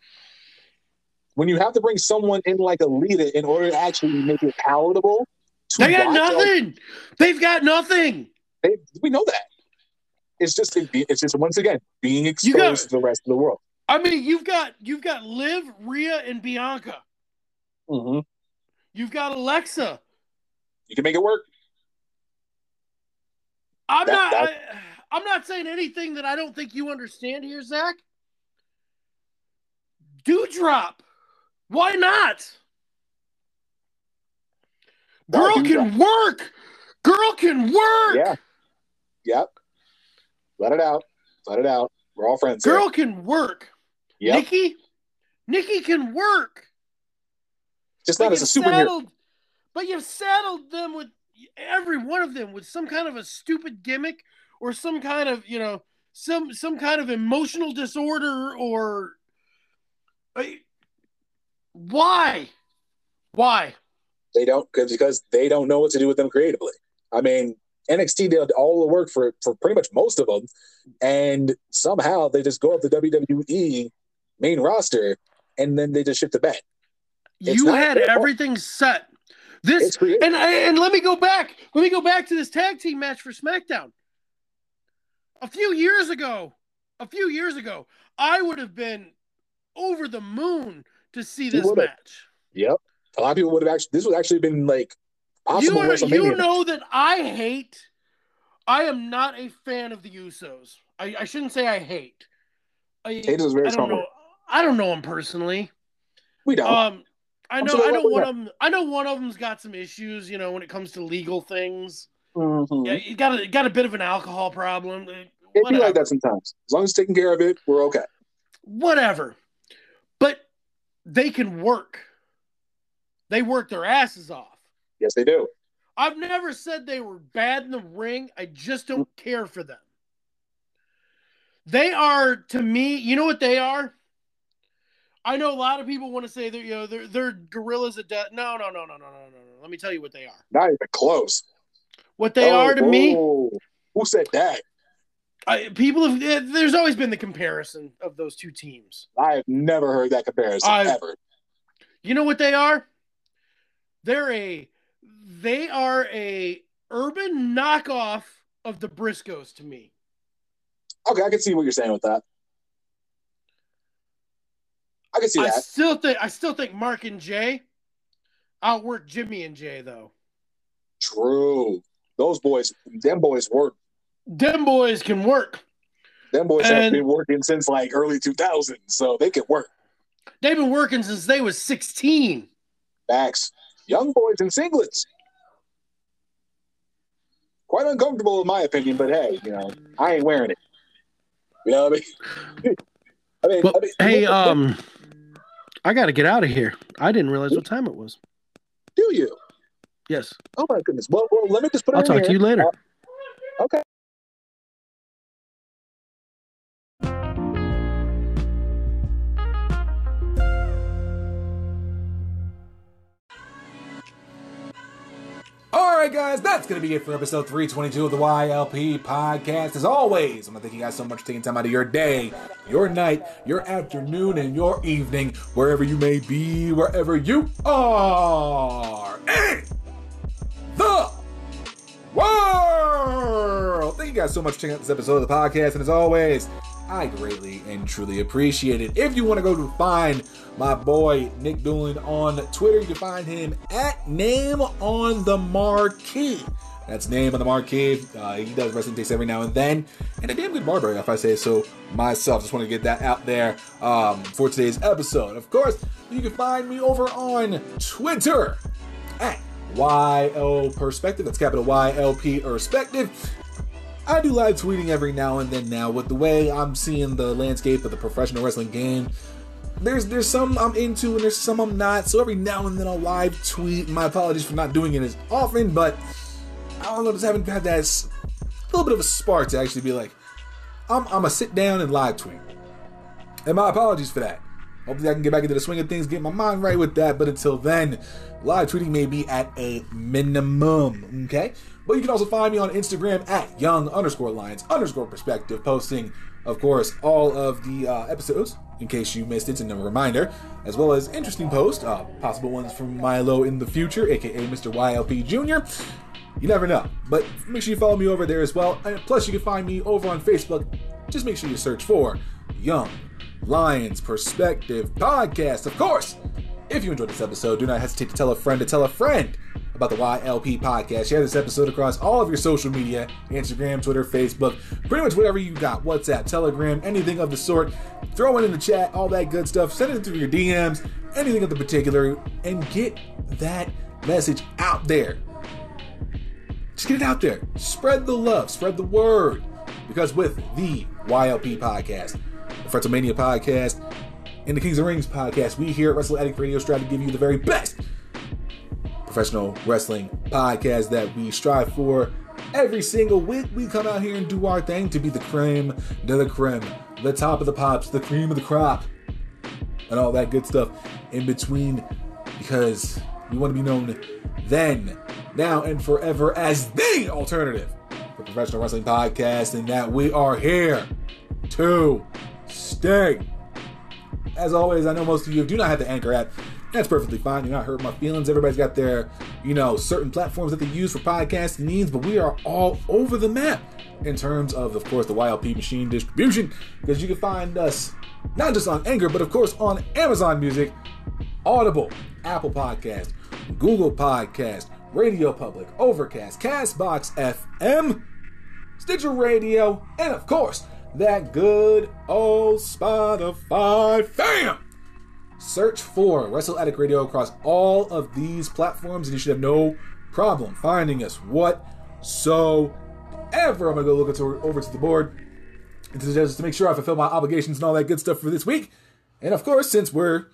When you have to bring someone in like a Lita in order to actually make it palatable, to They got nothing. They've got nothing. they, we know that. It's just it's just once again being exposed got- to the rest of the world. I mean, you've got you've got Liv, Rhea, and Bianca. Mm-hmm. You've got Alexa. You can make it work. I'm That- not. that- I, I'm not saying anything that I don't think you understand here, Zach. Doudrop. Why not? Girl can work. Girl can work. Yeah. Yep. Let it out. Let it out. We're all friends. here. Girl can work. Nikki. Nikki can work. Just But not as a superhero. saddled- But you've saddled them with every one of them with some kind of a stupid gimmick or some kind of you know some some kind of emotional disorder or why why They don't because because they don't know what to do with them creatively. I mean, NXT did all the work for for pretty much most of them, and somehow they just go up the WWE main roster, and then they just shit the bed. It's you had fault. everything set this and and let me go back let me go back to this tag team match for SmackDown a few years ago a few years ago I would have been over the moon to see this match Yep. A lot of people would have actually. This would actually been like you, are, you know that I hate. I am not a fan of the Usos. I, I shouldn't say I hate. I, Hate is very I don't know. I don't know them personally. we don't. Um, I know. I know one of them. I know one of them's got some issues. You know, when it comes to legal things. Mhm. Yeah, he got a got a bit of an alcohol problem. Uh, It'd be like that sometimes. As long as taking care of it, we're okay. Whatever. They can work. They work their asses off. Yes, they do. I've never said they were bad in the ring. I just don't care for them. They are to me, you know what they are? I know a lot of people want to say they're you know they're they're gorillas of death. No, no, no, no, no, no, no, no. Let me tell you what they are. Not even close. What they Oh, are to me. Who said that? I, people have. eh, There's always been the comparison of those two teams. I have never heard that comparison I- ever. You know what they are? They're a they are a urban knockoff of the Briscoes to me. Okay, I can see what you're saying with that. I can see that. I still think I still think Mark and Jay outwork Jimmy and Jey though. True. Those boys, them boys work. Them boys can work. Them boys have been working since like early 2000s, so they can work. They've been working since they was 16. Max, young boys in singlets. Quite uncomfortable in my opinion, but hey, you know, I ain't wearing it. You know what I mean? I mean, Well, I mean, hey, um, I got to get out of here. I didn't realize what time it was. do you? Yes, Oh my goodness. Well, well let me just put it I'll in talk here. to you later. Uh, okay. All right, guys, that's going to be it for episode 322 of the YLP podcast. As always, I want to thank you guys so much for taking time out of your day, your night, your afternoon, and your evening, wherever you may be, wherever you are in the world. Thank you guys so much for checking out this episode of the podcast. And as always, I greatly and truly appreciate it. If you want to go to find my boy Nic Dulin on Twitter, you can find him at Name on the Marquee. That's Name on the Marquee. Uh, he does wrestling takes every now and then, and a damn good barber, if I say so myself. Just want to get that out there um, for today's episode. Of course, you can find me over on Twitter at YL Perspective. That's capital YLP Perspective. I do live tweeting every now and then now with the way I'm seeing the landscape of the professional wrestling game. There's there's some I'm into and there's some I'm not. So every now and then I'll live tweet. My apologies for not doing it as often, but I don't know, just haven't had that little bit of a spark to actually be like, I'm I'm a sit down and live tweet. And my apologies for that. Hopefully, I can get back into the swing of things, get my mind right with that. But until then, live tweeting may be at a minimum. Okay. But you can also find me on Instagram at young underscore lions underscore perspective, posting, of course, all of the uh, episodes in case you missed it, and a reminder, as well as interesting posts, uh, possible ones from Milo in the future, aka Mr. YLP Jr. You never know. But make sure you follow me over there as well. And plus, you can find me over on Facebook. Just make sure you search for Young Lions Perspective Podcast. Of course, if you enjoyed this episode, do not hesitate to tell a friend to tell a friend about the YLP podcast. Share this episode across all of your social media Instagram, Twitter, Facebook, pretty much whatever you got WhatsApp, Telegram, anything of the sort. Throw it in the chat, all that good stuff. Send it through your DMs, anything of the particular, and get that message out there. Just get it out there. Spread the love, spread the word. Because with the YLP podcast, Fretzelmania podcast, and the Kings of Rings podcast, we here at Wrestle Addict Radio strive to give you the very best professional wrestling podcast that we strive for. Every single week, we come out here and do our thing to be the creme de la creme, the top of the pops, the cream of the crop, and all that good stuff in between because we want to be known then, now, and forever as the alternative for professional wrestling podcast, and that we are here to stay. As always, I know most of you do not have the Anchor app. That's perfectly fine. You're not hurting my feelings. Everybody's got their, you know, certain platforms that they use for podcast needs, but we are all over the map in terms of, of course, the YLP machine distribution, because you can find us not just on Anchor, but of course on Amazon Music, Audible, Apple Podcast, Google Podcast, Radio Public, Overcast, Castbox FM, Stitcher Radio, and of course, that good old Spotify fam. Search for Wrestle Addict Radio across all of these platforms, and you should have no problem finding us whatsoever. I'm gonna go look over to the board and to, just to make sure I fulfill my obligations and all that good stuff for this week. And of course, since we're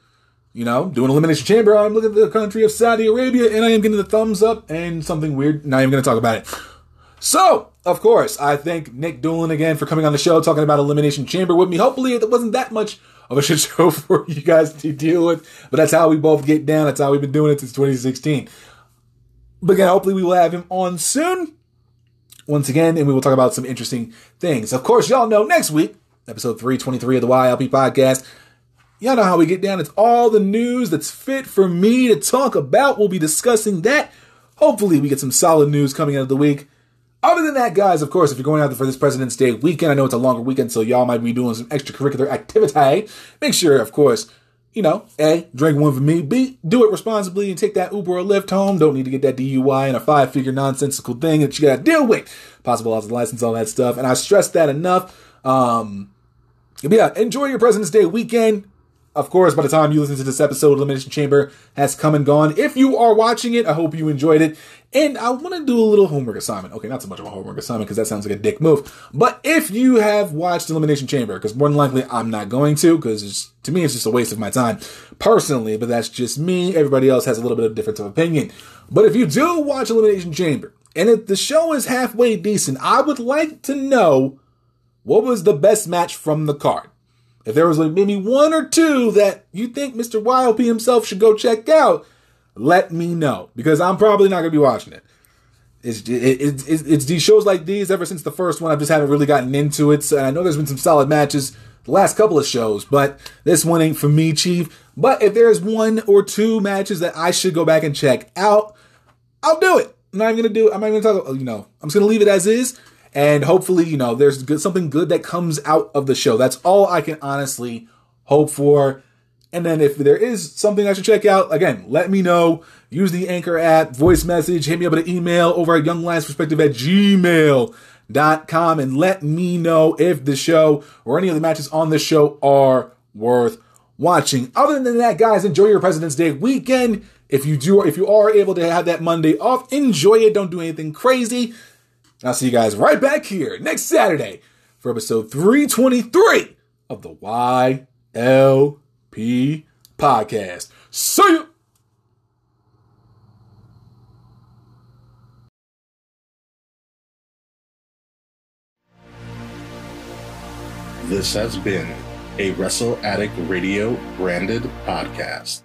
you know, doing Elimination Chamber, I'm looking at the country of Saudi Arabia, and I am getting the thumbs up and something weird. Not even to talk about it. So, of course, I thank Nic Dulin again for coming on the show talking about Elimination Chamber with me. Hopefully, it wasn't that much of a shit show for you guys to deal with, but that's how we both get down. That's how we've been doing it since 2016. But again, hopefully, we will have him on soon. Once again, and we will talk about some interesting things. Of course, y'all know next week, episode 323 of the YLP podcast, y'all know how we get down. It's all the news that's fit for me to talk about. We'll be discussing that. Hopefully, we get some solid news coming out of the week. Other than that, guys, of course, if you're going out there for this President's Day weekend, I know it's a longer weekend, so y'all might be doing some extracurricular activity. Make sure, of course, you know, A, drink one for me. B, do it responsibly and take that Uber or Lyft home. Don't need to get that DUI and a five figure nonsensical thing that you gotta deal with. Possible loss of license, all that stuff. And I stress that enough. Um, yeah, enjoy your President's Day weekend. Of course, by the time you listen to this episode, Elimination Chamber has come and gone. If you are watching it, I hope you enjoyed it. And I want to do a little homework assignment. Okay, not so much of a homework assignment because that sounds like a dick move. But if you have watched Elimination Chamber, because more than likely I'm not going to, because to me it's just a waste of my time personally, but that's just me. Everybody else has a little bit of difference of opinion. But if you do watch Elimination Chamber, and if the show is halfway decent, I would like to know what was the best match from the card. If there was like maybe one or two that you think Mr. YLP himself should go check out, let me know because I'm probably not gonna be watching it. It's it, it, it's it's these shows like these. Ever since the first one, I just haven't really gotten into it. So I know there's been some solid matches the last couple of shows, but this one ain't for me, Chief. But if there's one or two matches that I should go back and check out, I'll do it. I'm not even gonna do it. I'm not even gonna talk. You know, I'm just gonna leave it as is and hopefully, you know, there's good, something good that comes out of the show. That's all I can honestly hope for. And then if there is something I should check out, again, let me know. Use the Anchor app, voice message, hit me up at an email over at younglionsperspective at gmail.com and let me know if the show or any of the matches on the show are worth watching. Other than that, guys, enjoy your President's Day weekend. If you do, if you are able to have that Monday off, enjoy it. Don't do anything crazy. I'll see you guys right back here next Saturday for episode 323 of the YLP podcast. See you. This has been a Wrestle Addict Radio branded podcast.